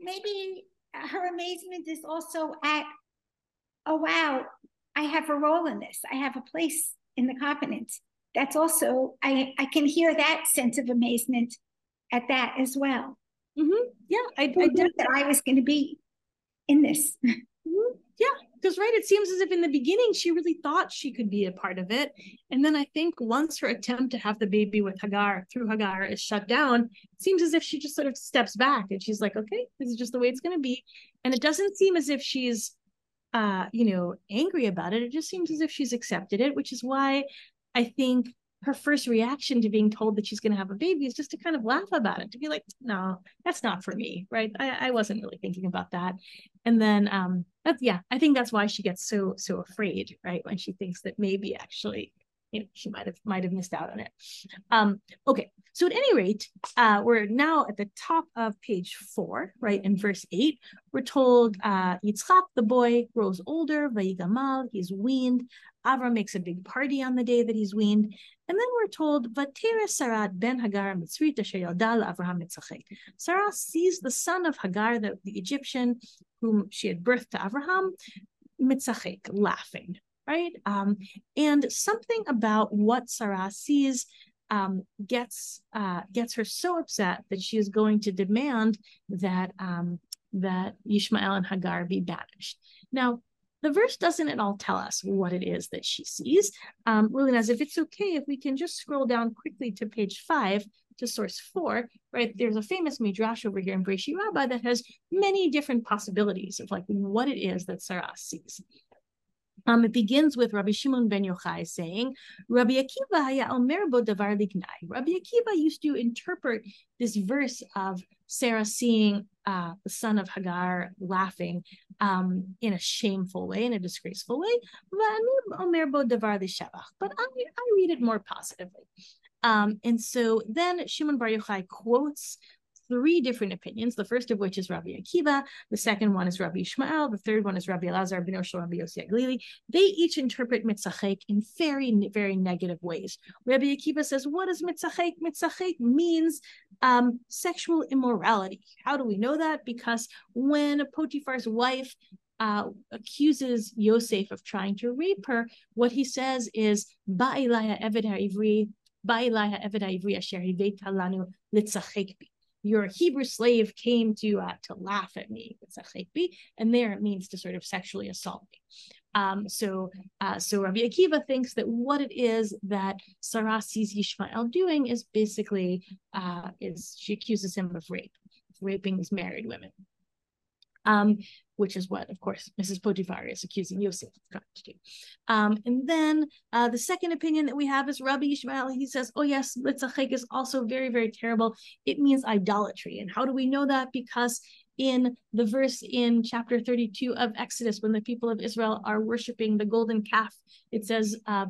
maybe her amazement is also at, oh, wow, I have a role in this. I have a place in the covenant. That's also, I, I can hear that sense of amazement at that as well. Mm-hmm. Yeah, I, I knew that I was going to be in this. Mm-hmm. Yeah, because right, it seems as if in the beginning she really thought she could be a part of it, and then I think once her attempt to have the baby with Hagar through Hagar is shut down, it seems as if she just sort of steps back and she's like, okay, this is just the way it's going to be, and it doesn't seem as if she's, uh, you know, angry about it. It just seems as if she's accepted it, which is why I think her first reaction to being told that she's going to have a baby is just to kind of laugh about it, to be like, no, that's not for me, right? I, I wasn't really thinking about that. And then, um, that's yeah, I think that's why she gets so so afraid, right? When she thinks that maybe actually, you know, she might have might have missed out on it. Um, okay, so at any rate, uh, we're now at the top of page four, right? In verse eight, we're told uh, Yitzchak, the boy, grows older, vayigamal, he's weaned. Avram makes a big party on the day that he's weaned. And then we're told, Vatera Sarat ben Hagar Mitzrit Asher Avraham Mitzachek. Sarah sees the son of Hagar, the, the Egyptian, whom she had birthed to Avraham, Mitzachek, laughing, right? Um, and something about what Sarah sees um, gets uh, gets her so upset that she is going to demand that um, that Ishmael and Hagar be banished. Now, the verse doesn't at all tell us what it is that she sees. Um, if it's okay, if we can just scroll down quickly to page five to source four, right? There's a famous midrash over here in Bereishit Rabbah that has many different possibilities of like what it is that Sarah sees. Um, it begins with Rabbi Shimon ben Yochai saying, Rabbi Akiva haya omer bo davar lignai. Rabbi Akiva used to interpret this verse of Sarah seeing uh, the son of Hagar laughing um, in a shameful way, in a disgraceful way. But I, I read it more positively. Um, and so then Shimon Bar Yochai quotes three different opinions, the first of which is Rabbi Akiva, the second one is Rabbi Ishmael, the third one is Rabbi Elazar ben Oshel Rabbi Yossi HaGalili. They each interpret mitzachek in very, very negative ways. Rabbi Akiva says, what is mitzachek? Mitzachek means um, sexual immorality. How do we know that? Because when Potiphar's wife uh, accuses Yosef of trying to rape her, what he says is, Ba'ilaya eved ha'ivri, Ba'ilaya eved ha'ivri asher hiveta lanu litzachek bi your Hebrew slave came to uh, to laugh at me, and there it means to sort of sexually assault me. Um, so, uh, so Rabbi Akiva thinks that what it is that Sarah sees Yishmael doing is basically uh, is she accuses him of rape, raping these married women. Um, which is what, of course, Mrs. Potiphar is accusing Yosef of trying to do. Um, and then uh, the second opinion that we have is Rabbi Ishmael. He says, oh yes, Litzachek is also very, very terrible. It means idolatry. And how do we know that? Because in the verse in chapter 32 of Exodus, when the people of Israel are worshiping the golden calf, it says, uh,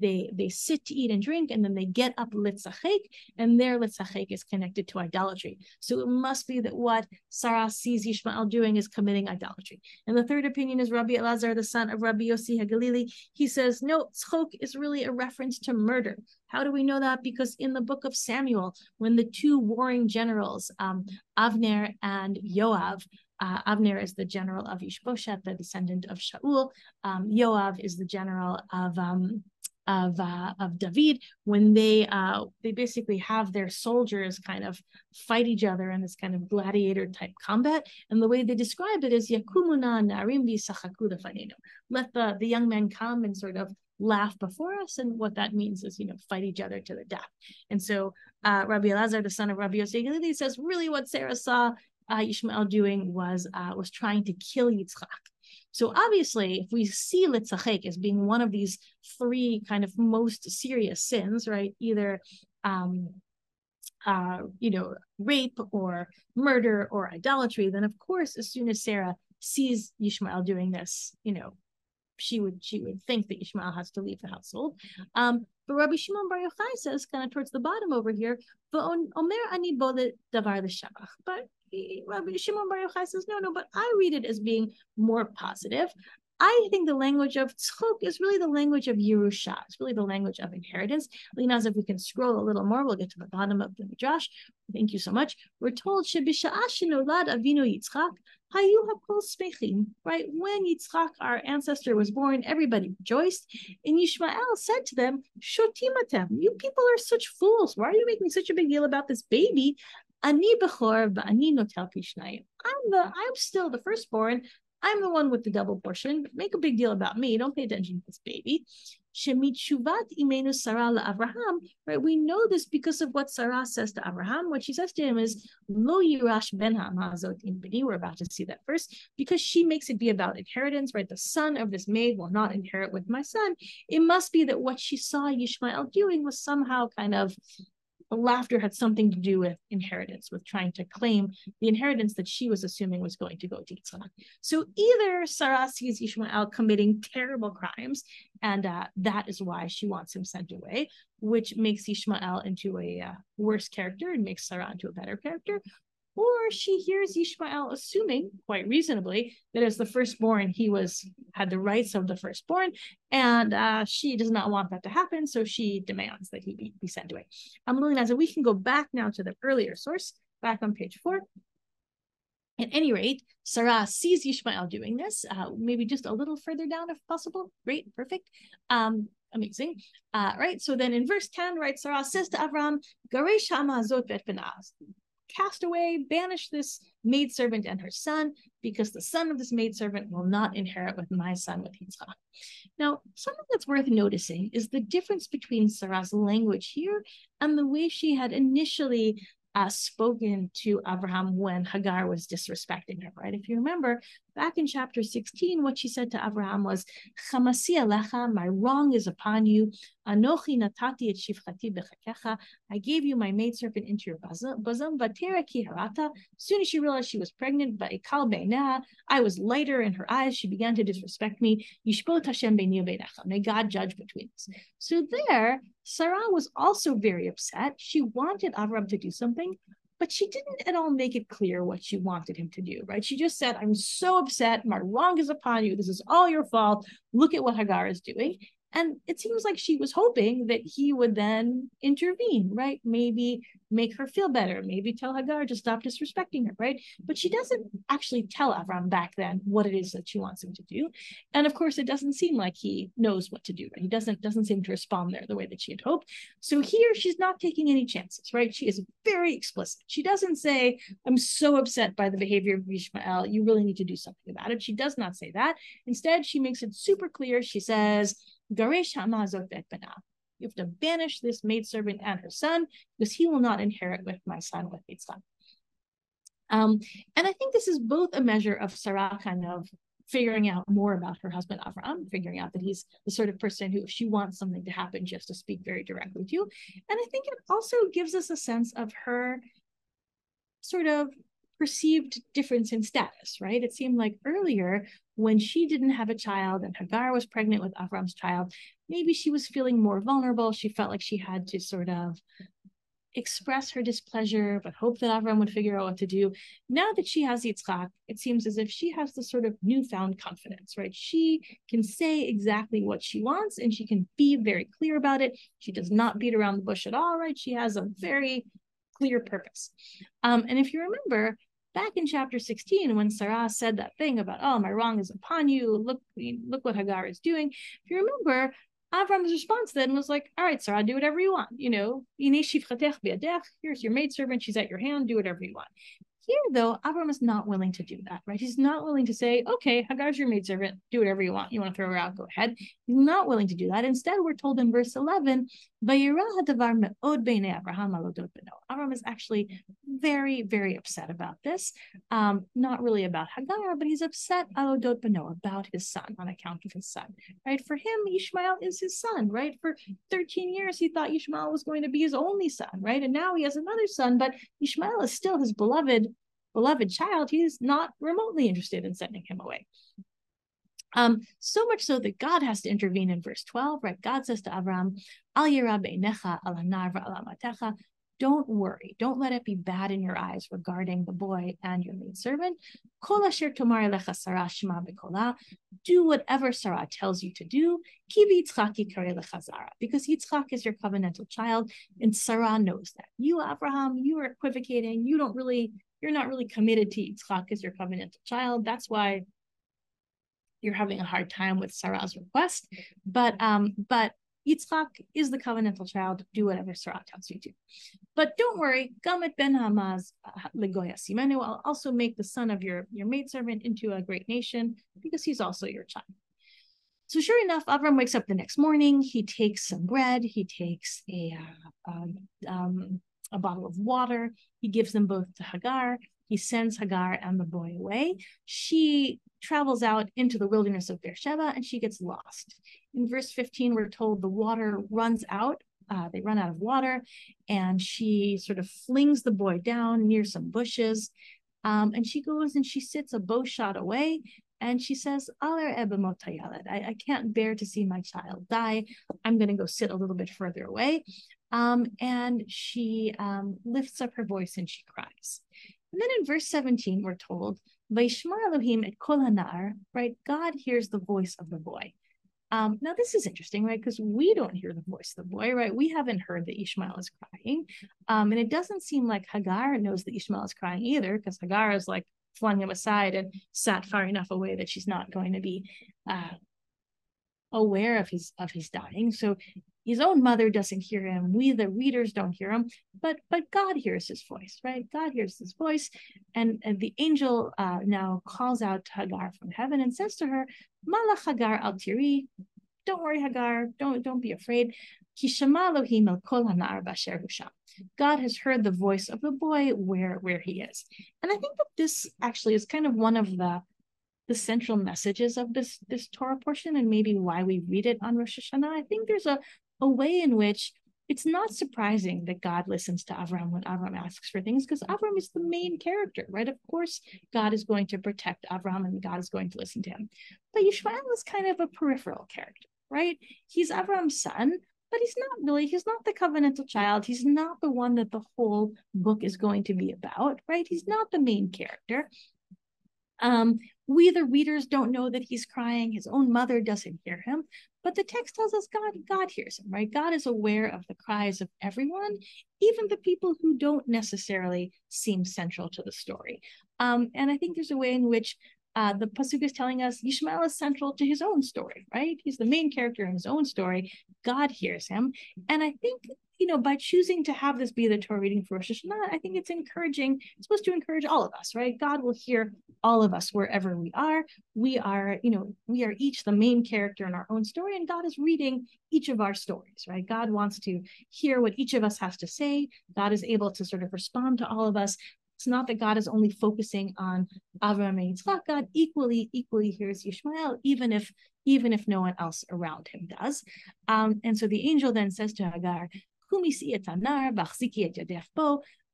they, they sit to eat and drink, and then they get up litzachek, and their litzachek is connected to idolatry. So it must be that what Sarah sees Ishmael doing is committing idolatry. And the third opinion is Rabbi Elazar, the son of Rabbi Yossi HaGalili. He says, no, tzchok is really a reference to murder. How do we know that? Because in the book of Samuel, when the two warring generals, um, Avner and Yoav, uh, Avner is the general of Ishbosheth, the descendant of Shaul. Um, Yoav is the general of um, of uh, of David. When they uh, they basically have their soldiers kind of fight each other in this kind of gladiator type combat, and the way they describe it is Yakumuna Narim Let the the young men come and sort of laugh before us. And what that means is, you know, fight each other to the death. And so uh, Rabbi Elazar, the son of Rabbi Yossi says, really what Sarah saw uh, Ishmael doing was uh, was trying to kill Yitzchak. So obviously, if we see litzachek as being one of these three kind of most serious sins, right? Either um, uh, you know, rape or murder or idolatry, then of course, as soon as Sarah sees Ishmael doing this, you know, she would she would think that Ishmael has to leave the household. Um, but Rabbi Shimon Bar Yochai says, kind of towards the bottom over here, but Omer ani davar But Rabbi Shimon Bar Yochai says, no, no, but I read it as being more positive. I think the language of tzchok is really the language of Yerusha. It's really the language of inheritance. Linaz, if we can scroll a little more, we'll get to the bottom of the Midrash. Thank you so much. We're told avinu Yitzchak hayu hakol smechim. Right when Yitzchak, our ancestor, was born, everybody rejoiced. And Yishmael said to them, Shotimatem, you people are such fools. Why are you making such a big deal about this baby? Ani pishnayim. I'm the I'm still the firstborn. I'm the one with the double portion. Make a big deal about me. Don't pay attention to this baby. Shemichuvat imenu Sarah Abraham. Right? We know this because of what Sarah says to Abraham. What she says to him is Lo yirash ben ha'mazot in bini. We're about to see that first because she makes it be about inheritance. Right? The son of this maid will not inherit with my son. It must be that what she saw Yishmael doing was somehow kind of laughter had something to do with inheritance, with trying to claim the inheritance that she was assuming was going to go to Yitzhak. So either Sarah sees Ishmael committing terrible crimes, and uh, that is why she wants him sent away, which makes Ishmael into a uh, worse character and makes Sarah into a better character, or she hears Ishmael assuming quite reasonably that as the firstborn he was had the rights of the firstborn and uh, she does not want that to happen so she demands that he be, be sent away i'm looking as we can go back now to the earlier source back on page four at any rate, Sarah sees Ishmael doing this, uh, maybe just a little further down if possible. Great, perfect. Um, amazing. Uh, right, so then in verse 10, right, Sarah says to Avram, cast away, banish this maidservant and her son, because the son of this maidservant will not inherit with my son with Yitzchak. Now, something that's worth noticing is the difference between Sarah's language here and the way she had initially uh, spoken to Abraham when Hagar was disrespecting her, right? If you remember, back in chapter 16, what she said to Abraham was, Chamasi alecha, my wrong is upon you. Anochi natati et shivchati bechakecha. I gave you my maidservant into your bosom. Vatera ki harata. Soon as she realized she was pregnant, but ikal beina, I was lighter in her eyes. She began to disrespect me. Yishpot Hashem beini May God judge between us. So there, Sarah was also very upset. She wanted Avram to do something, but she didn't at all make it clear what she wanted him to do, right? She just said, I'm so upset. My wrong is upon you. This is all your fault. Look at what Hagar is doing. And it seems like she was hoping that he would then intervene, right? Maybe make her feel better, maybe tell Hagar to stop disrespecting her, right? But she doesn't actually tell Avram back then what it is that she wants him to do. And of course, it doesn't seem like he knows what to do. Right? He doesn't doesn't seem to respond there the way that she had hoped. So here she's not taking any chances, right? She is very explicit. She doesn't say, I'm so upset by the behavior of Ishmael. You really need to do something about it. She does not say that. Instead, she makes it super clear. She says, Hamazot You have to banish this maidservant and her son because he will not inherit with my son with Yitzchak. Um, and I think this is both a measure of Sarah kind of figuring out more about her husband Avram, figuring out that he's the sort of person who, if she wants something to happen, she has to speak very directly to. And I think it also gives us a sense of her sort of perceived difference in status, right? It seemed like earlier when she didn't have a child and Hagar was pregnant with Avram's child, maybe she was feeling more vulnerable. She felt like she had to sort of express her displeasure, but hope that Avram would figure out what to do. Now that she has Yitzchak, it seems as if she has this sort of newfound confidence, right? She can say exactly what she wants and she can be very clear about it. She does not beat around the bush at all, right? She has a very clear purpose. Um, and if you remember, back in chapter 16 when Sarah said that thing about, oh, my wrong is upon you. Look, look what Hagar is doing. If you remember, Avram's response then was like, all right, Sarah, do whatever you want. You know, here's your maidservant. She's at your hand. Do whatever you want. Here, though, Avram is not willing to do that, right? He's not willing to say, okay, Hagar's your maidservant, do whatever you want. You want to throw her out, go ahead. He's not willing to do that. Instead, we're told in verse 11, Avram is actually very, very upset about this. Um, not really about Hagar, but he's upset about his son on account of his son, right? For him, Ishmael is his son, right? For 13 years, he thought Ishmael was going to be his only son, right? And now he has another son, but Ishmael is still his beloved beloved child, he's not remotely interested in sending him away. Um, so much so that God has to intervene in verse 12, right? God says to Avram, Al don't worry, don't let it be bad in your eyes regarding the boy and your maid maidservant. Do whatever Sarah tells you to do. Because Yitzchak is your covenantal child, and Sarah knows that. You, Abraham, you are equivocating. You don't really you're not really committed to Yitzchak as your covenantal child. That's why you're having a hard time with Sarah's request. But um, but Yitzchak is the covenantal child. Do whatever Sarah tells you to. But don't worry, Gamet ben Hamaz uh, legoya simenu. will also make the son of your your maidservant into a great nation because he's also your child. So sure enough, Avram wakes up the next morning. He takes some bread. He takes a uh, um, um, a bottle of water. He gives them both to Hagar. He sends Hagar and the boy away. She travels out into the wilderness of Beersheba and she gets lost. In verse 15, we're told the water runs out. Uh, they run out of water and she sort of flings the boy down near some bushes. Um, and she goes and she sits a bow shot away and she says, I, I can't bear to see my child die. I'm going to go sit a little bit further away. Um, and she um, lifts up her voice and she cries. And then in verse 17, we're told, Vaishmar Elohim et kol hanar, right? God hears the voice of the boy. Um, now this is interesting, right? Because we don't hear the voice of the boy, right? We haven't heard that Ishmael is crying, um, and it doesn't seem like Hagar knows that Ishmael is crying either, because Hagar is like flung him aside and sat far enough away that she's not going to be uh, aware of his of his dying. So his own mother doesn't hear him. We, the readers, don't hear him, but but God hears his voice, right? God hears his voice, and, and the angel uh, now calls out to Hagar from heaven and says to her, "Malach Hagar al tiri, don't worry, Hagar, don't don't be afraid. God has heard the voice of the boy where where he is, and I think that this actually is kind of one of the the central messages of this this Torah portion and maybe why we read it on Rosh Hashanah. I think there's a a way in which it's not surprising that God listens to Avram when Avram asks for things because Avram is the main character, right? Of course, God is going to protect Avram and God is going to listen to him. But Yishmael is kind of a peripheral character, right? He's Avram's son, but he's not really, he's not the covenantal child. He's not the one that the whole book is going to be about, right? He's not the main character. Um, we, the readers, don't know that he's crying. His own mother doesn't hear him. But the text tells us God, God hears him, right? God is aware of the cries of everyone, even the people who don't necessarily seem central to the story. Um, and I think there's a way in which uh, the pasuk is telling us Yishmael is central to his own story, right? He's the main character in his own story. God hears him, and I think you know, by choosing to have this be the Torah reading for Rosh Hashanah, I think it's encouraging. It's supposed to encourage all of us, right? God will hear all of us wherever we are. We are, you know, we are each the main character in our own story, and God is reading each of our stories, right? God wants to hear what each of us has to say. God is able to sort of respond to all of us. It's not that God is only focusing on Avram and Yitzchak. God equally, equally hears Yishmael, even if even if no one else around him does. Um, and so the angel then says to Hagar,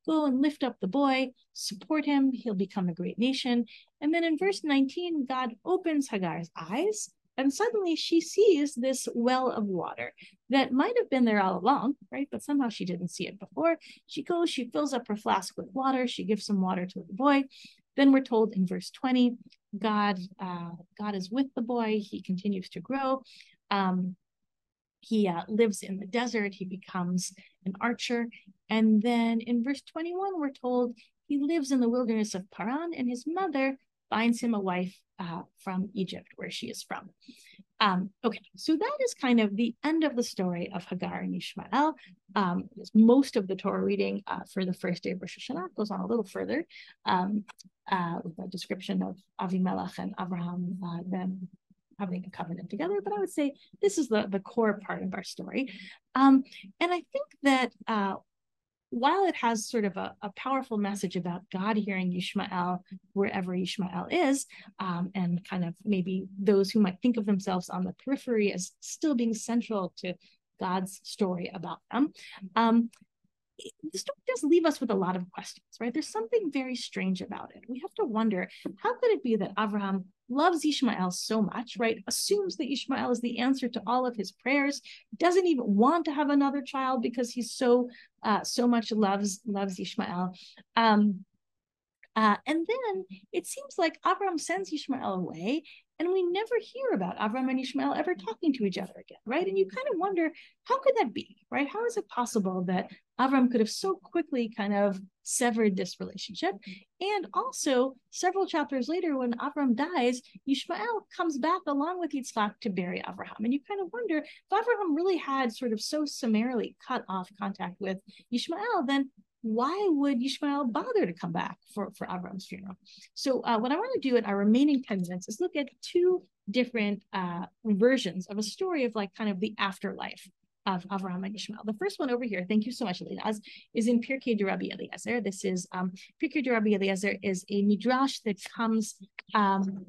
Go and lift up the boy, support him, he'll become a great nation. And then in verse 19, God opens Hagar's eyes, and suddenly she sees this well of water that might have been there all along, right? But somehow she didn't see it before. She goes, she fills up her flask with water, she gives some water to the boy. Then we're told in verse 20, God, uh, God is with the boy, he continues to grow. Um, he uh, lives in the desert. He becomes an archer. And then in verse 21, we're told he lives in the wilderness of Paran, and his mother finds him a wife uh, from Egypt, where she is from. Um, okay, so that is kind of the end of the story of Hagar and Ishmael. Um, most of the Torah reading uh, for the first day of Rosh Hashanah goes on a little further um, uh, with a description of Avimelech and Abraham, uh, having a covenant together. But I would say this is the, the core part of our story. Um, and I think that uh, while it has sort of a, a, powerful message about God hearing Ishmael wherever Ishmael is, um, and kind of maybe those who might think of themselves on the periphery as still being central to God's story about them, um, the story does leave us with a lot of questions, right? There's something very strange about it. We have to wonder how could it be that Abraham loves Ishmael so much, right? Assumes that Ishmael is the answer to all of his prayers, doesn't even want to have another child because he's so uh, so much loves loves Ishmael. Um, uh, and then it seems like Abraham sends Ishmael away, and we never hear about Avram and Ishmael ever mm-hmm. talking to each other again, right? And you kind of wonder, how could that be, right? How is it possible that Avram could have so quickly kind of severed this relationship? Mm-hmm. And also, several chapters later, when Avram dies, Ishmael comes back along with Yitzhak to bury Avraham. And you kind of wonder, if Avraham really had sort of so summarily cut off contact with Ishmael, then why would Ishmael bother to come back for, for Avram's funeral? So uh, what I want to do in our remaining 10 minutes is look at two different uh, versions of a story of like kind of the afterlife of Avraham and Ishmael. The first one over here, thank you so much, Elina, is in Pirkei de Rabbi Eliezer. This is um, Pirkei de Rabbi Eliezer is a midrash that comes um,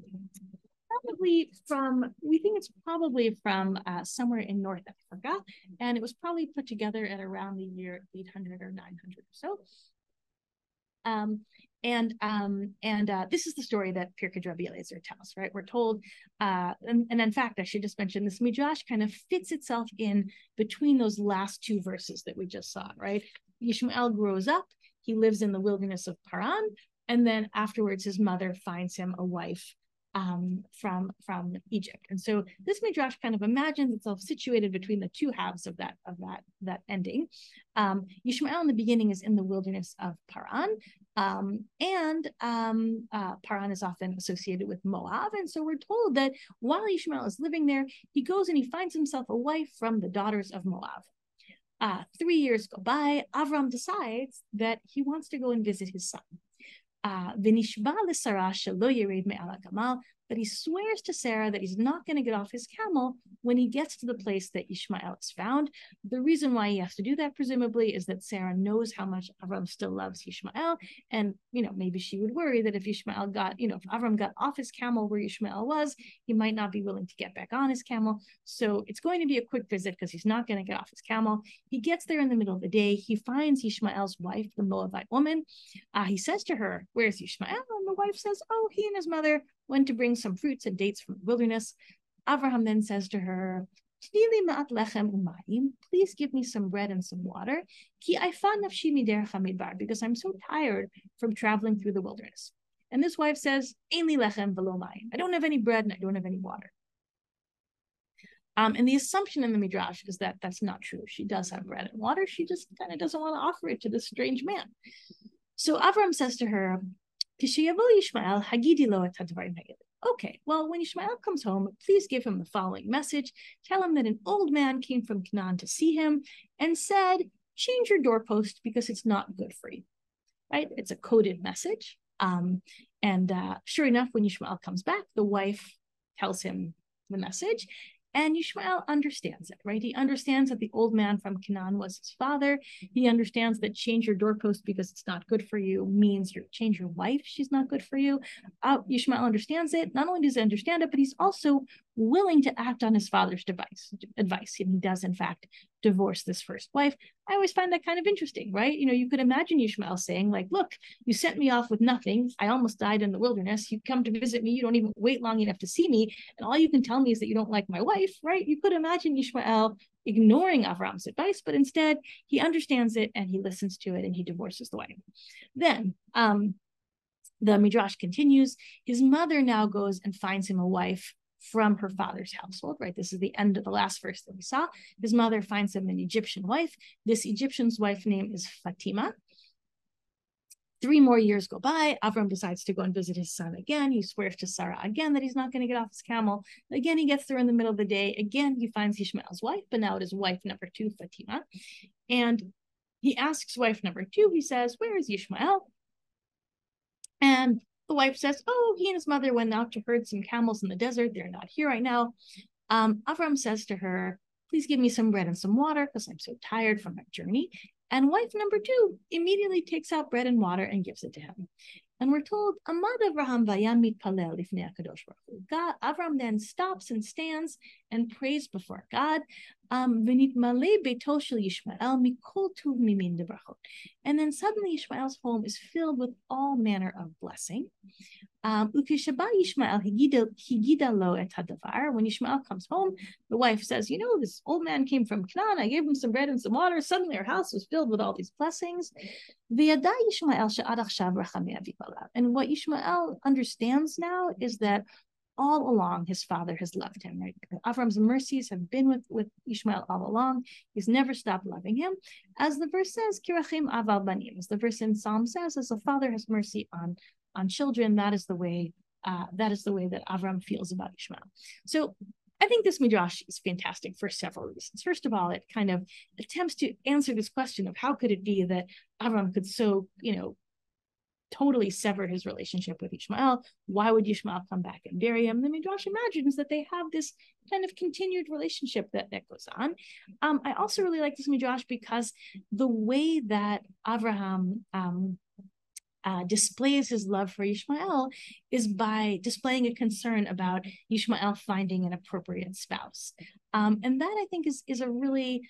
probably from, we think it's probably from uh, somewhere in North Africa. And it was probably put together at around the year 800 or 900 or so. Um, and um, and uh, this is the story that Pirkei Rabbi Eliezer tells, right? We're told, uh, and, and in fact, I should just mention this midrash kind of fits itself in between those last two verses that we just saw, right? Ishmael grows up, he lives in the wilderness of Paran, and then afterwards his mother finds him a wife um, from from Egypt. And so this midrash kind of imagines itself situated between the two halves of that of that that ending. Um, Yishmael in the beginning is in the wilderness of Paran, um, and um, uh, Paran is often associated with Moab. And so we're told that while Yishmael is living there, he goes and he finds himself a wife from the daughters of Moab. Uh, three years go by. Avram decides that he wants to go and visit his son. ונשבע לשרה שלא ירד מעל הגמל but he swears to Sarah that he's not going to get off his camel when he gets to the place that Ishmael is found. The reason why he has to do that, presumably, is that Sarah knows how much Avram still loves Ishmael. And, you know, maybe she would worry that if Ishmael got, you know, if Avram got off his camel where Ishmael was, he might not be willing to get back on his camel. So it's going to be a quick visit because he's not going to get off his camel. He gets there in the middle of the day. He finds Ishmael's wife, the Moabite woman. Uh, he says to her, Where's Ishmael? And the wife says, Oh, he and his mother went to bring some fruits and dates from the wilderness. Abraham then says to her, Please give me some bread and some water. Because I'm so tired from traveling through the wilderness. And this wife says, I don't have any bread and I don't have any water. Um, and the assumption in the Midrash is that that's not true. She does have bread and water. She just kind of doesn't want to offer it to this strange man. So Avram says to her, Okay, well, when Ishmael comes home, please give him the following message. Tell him that an old man came from Canaan to see him and said, change your doorpost because it's not good for you. Right? It's a coded message. Um, and uh, sure enough, when Ishmael comes back, the wife tells him the message. And Ishmael understands it, right? He understands that the old man from Canaan was his father. He understands that change your doorpost because it's not good for you means you change your wife, she's not good for you. Uh, Ishmael understands it. Not only does he understand it, but he's also willing to act on his father's device, advice. And he does, in fact, divorce this first wife. I always find that kind of interesting, right? You know, you could imagine Ishmael saying, like, look, you sent me off with nothing. I almost died in the wilderness. You come to visit me. You don't even wait long enough to see me. And all you can tell me is that you don't like my wife, right? You could imagine Ishmael ignoring Avram's advice, but instead he understands it and he listens to it and he divorces the wife. Then, um, the Midrash continues. His mother now goes and finds him a wife from her father's household, right? This is the end of the last verse that we saw. His mother finds him an Egyptian wife. This Egyptian's wife name is Fatima. Three more years go by. Avram decides to go and visit his son again. He swears to Sarah again that he's not going to get off his camel. Again, he gets there in the middle of the day. Again, he finds Ishmael's wife, but now it is wife number two, Fatima. And he asks wife number two, he says, Where is Ishmael? And the wife says, Oh, he and his mother went out to herd some camels in the desert. They're not here right now. Um, Avram says to her, Please give me some bread and some water because I'm so tired from my journey. And wife number two immediately takes out bread and water and gives it to him. And we're told, Amad Avraham vayamid palel lifnei HaKadosh Baruch God, Avram then stops and stands and prays before God. Um, And then suddenly Ishmael's home is filled with all manner of blessing. Um, when Ishmael comes home, the wife says, You know, this old man came from Canaan. I gave him some bread and some water. Suddenly, our house was filled with all these blessings. And what Ishmael understands now is that all along his father has loved him. Right? Avram's mercies have been with, with Ishmael all along. He's never stopped loving him. As the verse says, Kirachim aval banim, as the verse in Psalm says, as the father has mercy on on children. That is the way uh, that is the way that Avram feels about Ishmael. So I think this midrash is fantastic for several reasons. First of all, it kind of attempts to answer this question of how could it be that Avram could so, you know, totally severed his relationship with Ishmael. Why would Ishmael come back and bury him? The Midrash imagines that they have this kind of continued relationship that, that goes on. Um, I also really like this Midrash because the way that Avraham um, uh, displays his love for Ishmael is by displaying a concern about Ishmael finding an appropriate spouse. Um, and that I think is, is a really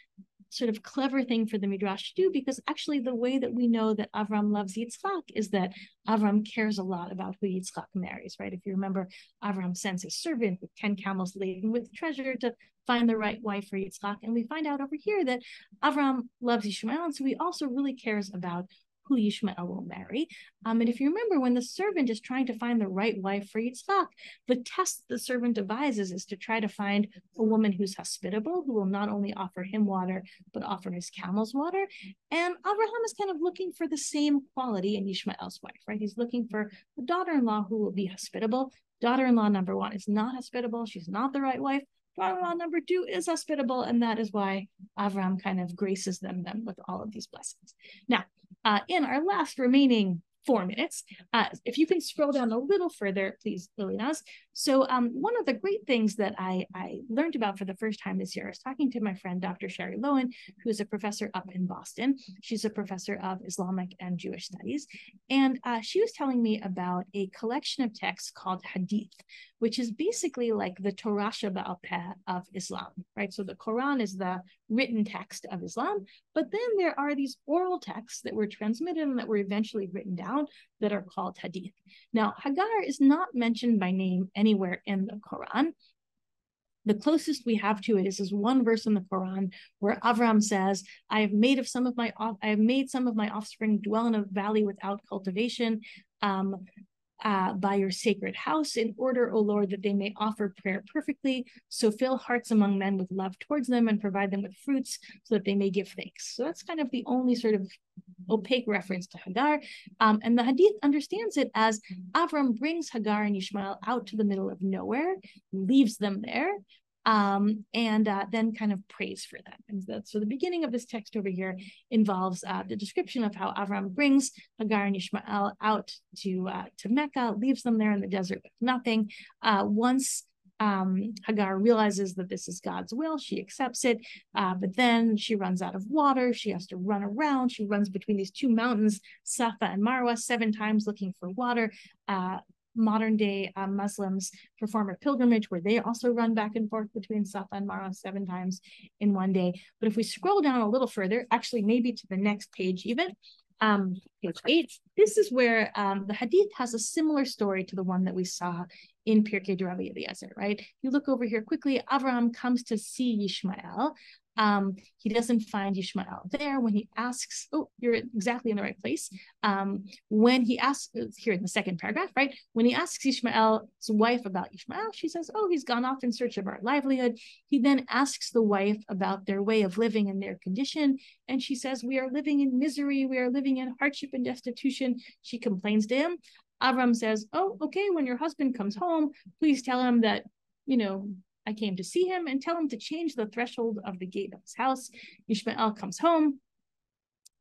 sort of clever thing for the Midrash to do because actually the way that we know that Avram loves Yitzchak is that Avram cares a lot about who Yitzchak marries, right? If you remember, Avram sends his servant with 10 camels laden with treasure to find the right wife for Yitzchak. And we find out over here that Avram loves Ishmael, and so he also really cares about who Ishmael will marry. Um, and if you remember, when the servant is trying to find the right wife for Yitzchak, the test the servant devises is to try to find a woman who's hospitable, who will not only offer him water, but offer his camels water. And Abraham is kind of looking for the same quality in Ishmael's wife, right? He's looking for a daughter-in-law who will be hospitable. Daughter-in-law number one is not hospitable. She's not the right wife. Daughter-in-law number two is hospitable, and that is why Avram kind of graces them, them with all of these blessings. Now, uh, in our last remaining four minutes. Uh, if you can scroll down a little further, please, Lilinas. So um, one of the great things that I, I learned about for the first time this year, I was talking to my friend, Dr. Shari Lowin, who is a professor up in Boston. She's a professor of Islamic and Jewish studies. And uh, she was telling me about a collection of texts called Hadith, which is basically like the Torah Peh of Islam, right? So the Quran is the written text of Islam, but then there are these oral texts that were transmitted and that were eventually written down that are called hadith. Now, Hagar is not mentioned by name anywhere in the Quran. The closest we have to it is this one verse in the Quran where Avram says, "I have made of some of my I have made some of my offspring dwell in a valley without cultivation." Um, uh, by your sacred house in order, O Lord, that they may offer prayer perfectly. So fill hearts among men with love towards them and provide them with fruits so that they may give thanks. So that's kind of the only sort of opaque reference to Hagar. Um, and the Hadith understands it as Avram brings Hagar and Ishmael out to the middle of nowhere, leaves them there, um, and uh, then kind of prays for them. And that, so the beginning of this text over here involves uh, the description of how Avram brings Hagar and Ishmael out to uh, to Mecca, leaves them there in the desert with nothing. Uh, once um, Hagar realizes that this is God's will. She accepts it, uh, but then she runs out of water. She has to run around. She runs between these two mountains, Safa and Marwa, seven times looking for water. Uh, modern day um, Muslims perform a pilgrimage where they also run back and forth between Safa and Marwa seven times in one day. But if we scroll down a little further, actually maybe to the next page even, um, page eight, this is where um, the Hadith has a similar story to the one that we saw in Pirkei Rabbi Eliezer, right? You look over here quickly, Avram comes to see Ishmael. Um, he doesn't find Ishmael there when he asks, oh, you're exactly in the right place. Um, when he asks, uh, here in the second paragraph, right? When he asks Ishmael's wife about Ishmael, she says, oh, he's gone off in search of our livelihood. He then asks the wife about their way of living and their condition. And she says, we are living in misery. We are living in hardship and destitution. She complains to him. Avram says, oh, okay, when your husband comes home, please tell him that, you know, I came to see him and tell him to change the threshold of the gate of his house. Ishmael comes home.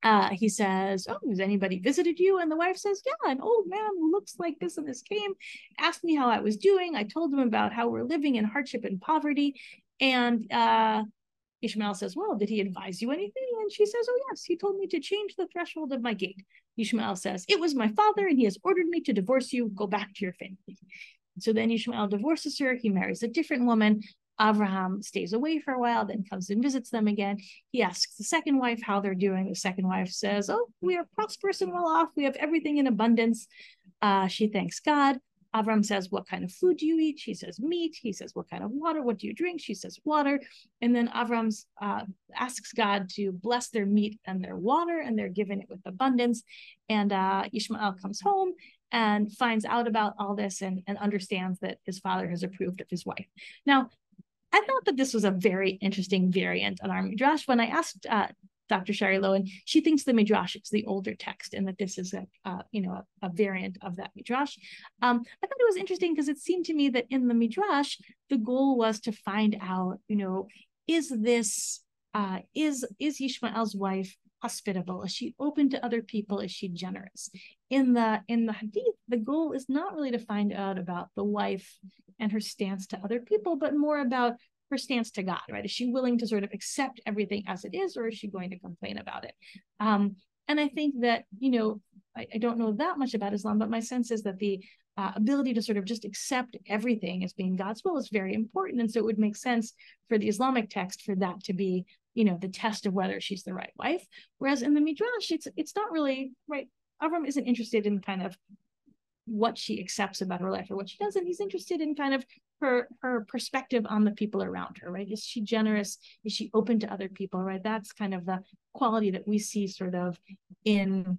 Uh, he says, Oh, has anybody visited you? And the wife says, Yeah, an old man who looks like this and this came, asked me how I was doing. I told him about how we're living in hardship and poverty. And uh, Ishmael says, Well, did he advise you anything? And she says, Oh, yes, he told me to change the threshold of my gate. Ishmael says, It was my father, and he has ordered me to divorce you. Go back to your family. So then Ishmael divorces her. He marries a different woman. Abraham stays away for a while, then comes and visits them again. He asks the second wife how they're doing. The second wife says, Oh, we are prosperous and well off. We have everything in abundance. Uh, she thanks God. Avram says, What kind of food do you eat? She says, Meat. He says, What kind of water? What do you drink? She says, Water. And then Avram uh, asks God to bless their meat and their water, and they're given it with abundance. And uh, Ishmael comes home and finds out about all this and, and understands that his father has approved of his wife. Now, I thought that this was a very interesting variant on our midrash. When I asked uh, Dr. Shari Lowin, she thinks the midrash is the older text and that this is a uh, you know a, a, variant of that midrash. Um, I thought it was interesting because it seemed to me that in the midrash the goal was to find out you know is this uh, is is Ishmael's wife hospitable? Is she open to other people? Is she generous? In the in the hadith, the goal is not really to find out about the wife and her stance to other people, but more about her stance to God, right? Is she willing to sort of accept everything as it is, or is she going to complain about it? Um, and I think that, you know, I, I, don't know that much about Islam, but my sense is that the uh, ability to sort of just accept everything as being God's will is very important. And so it would make sense for the Islamic text for that to be you know the test of whether she's the right wife. Whereas in the midrash it's it's not really right avram isn't interested in kind of what she accepts about her life or what she doesn't. He's interested in kind of her her perspective on the people around her right? Is she generous? Is she open to other people right? That's kind of the quality that we see sort of in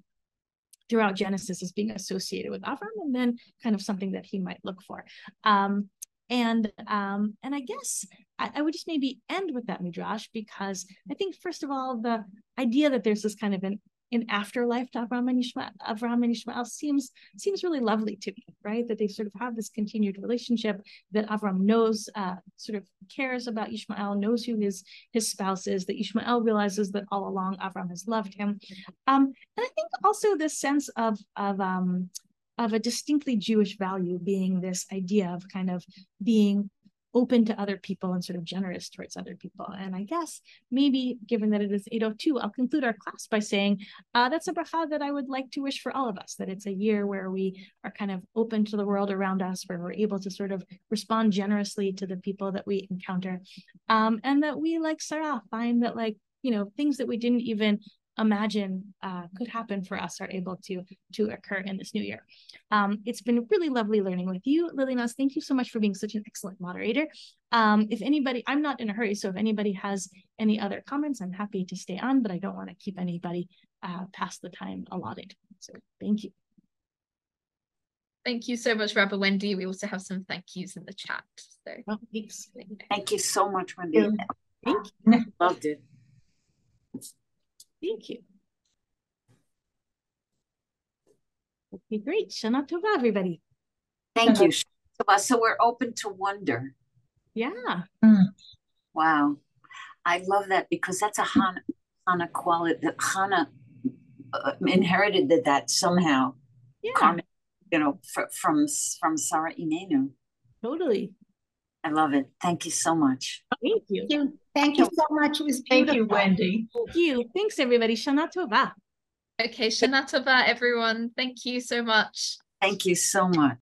throughout genesis as being associated with avram and then kind of something that he might look for. Um and um, and I guess I, I, would just maybe end with that midrash because I think first of all the idea that there's this kind of an an afterlife to Avraham and Ishmael, Avraham and Ishmael seems seems really lovely to me, right? That they sort of have this continued relationship that Avram knows, uh, sort of cares about Ishmael, knows who his his spouse is. That Ishmael realizes that all along Avram has loved him, um, and I think also this sense of of um, of a distinctly Jewish value being this idea of kind of being open to other people and sort of generous towards other people. And I guess maybe given that it is 802, I'll conclude our class by saying uh, that's a bracha that I would like to wish for all of us, that it's a year where we are kind of open to the world around us, where we're able to sort of respond generously to the people that we encounter. Um, and that we like Sarah find that like, you know, things that we didn't even imagine uh, could happen for us are able to to occur in this new year. Um, it's been really lovely learning with you, Liliana. Thank you so much for being such an excellent moderator. Um, if anybody, I'm not in a hurry, so if anybody has any other comments, I'm happy to stay on, but I don't want to keep anybody uh, past the time allotted. So thank you. Thank you so much, Rabbi Wendy. We also have some thank yous in the chat. So well, thanks. Thank you so much, Wendy. Thank you. Loved it. Thank you. Okay, great. Shana Tova, everybody. Thank you. So we're open to wonder. Yeah. Mm. Wow. I love that because that's a Hannah, Hannah quality that Hannah uh, inherited that, that somehow. Yeah. Karma, you know, fr- from from Sarah Imenu. Totally. I love it. Thank you so much. Thank you. Thank you, Thank you so much. It was beautiful. Thank you, Wendy. Thank you. Thanks, everybody. Shana Tova. Okay, Shana Tova, everyone. Thank you so much. Thank you so much.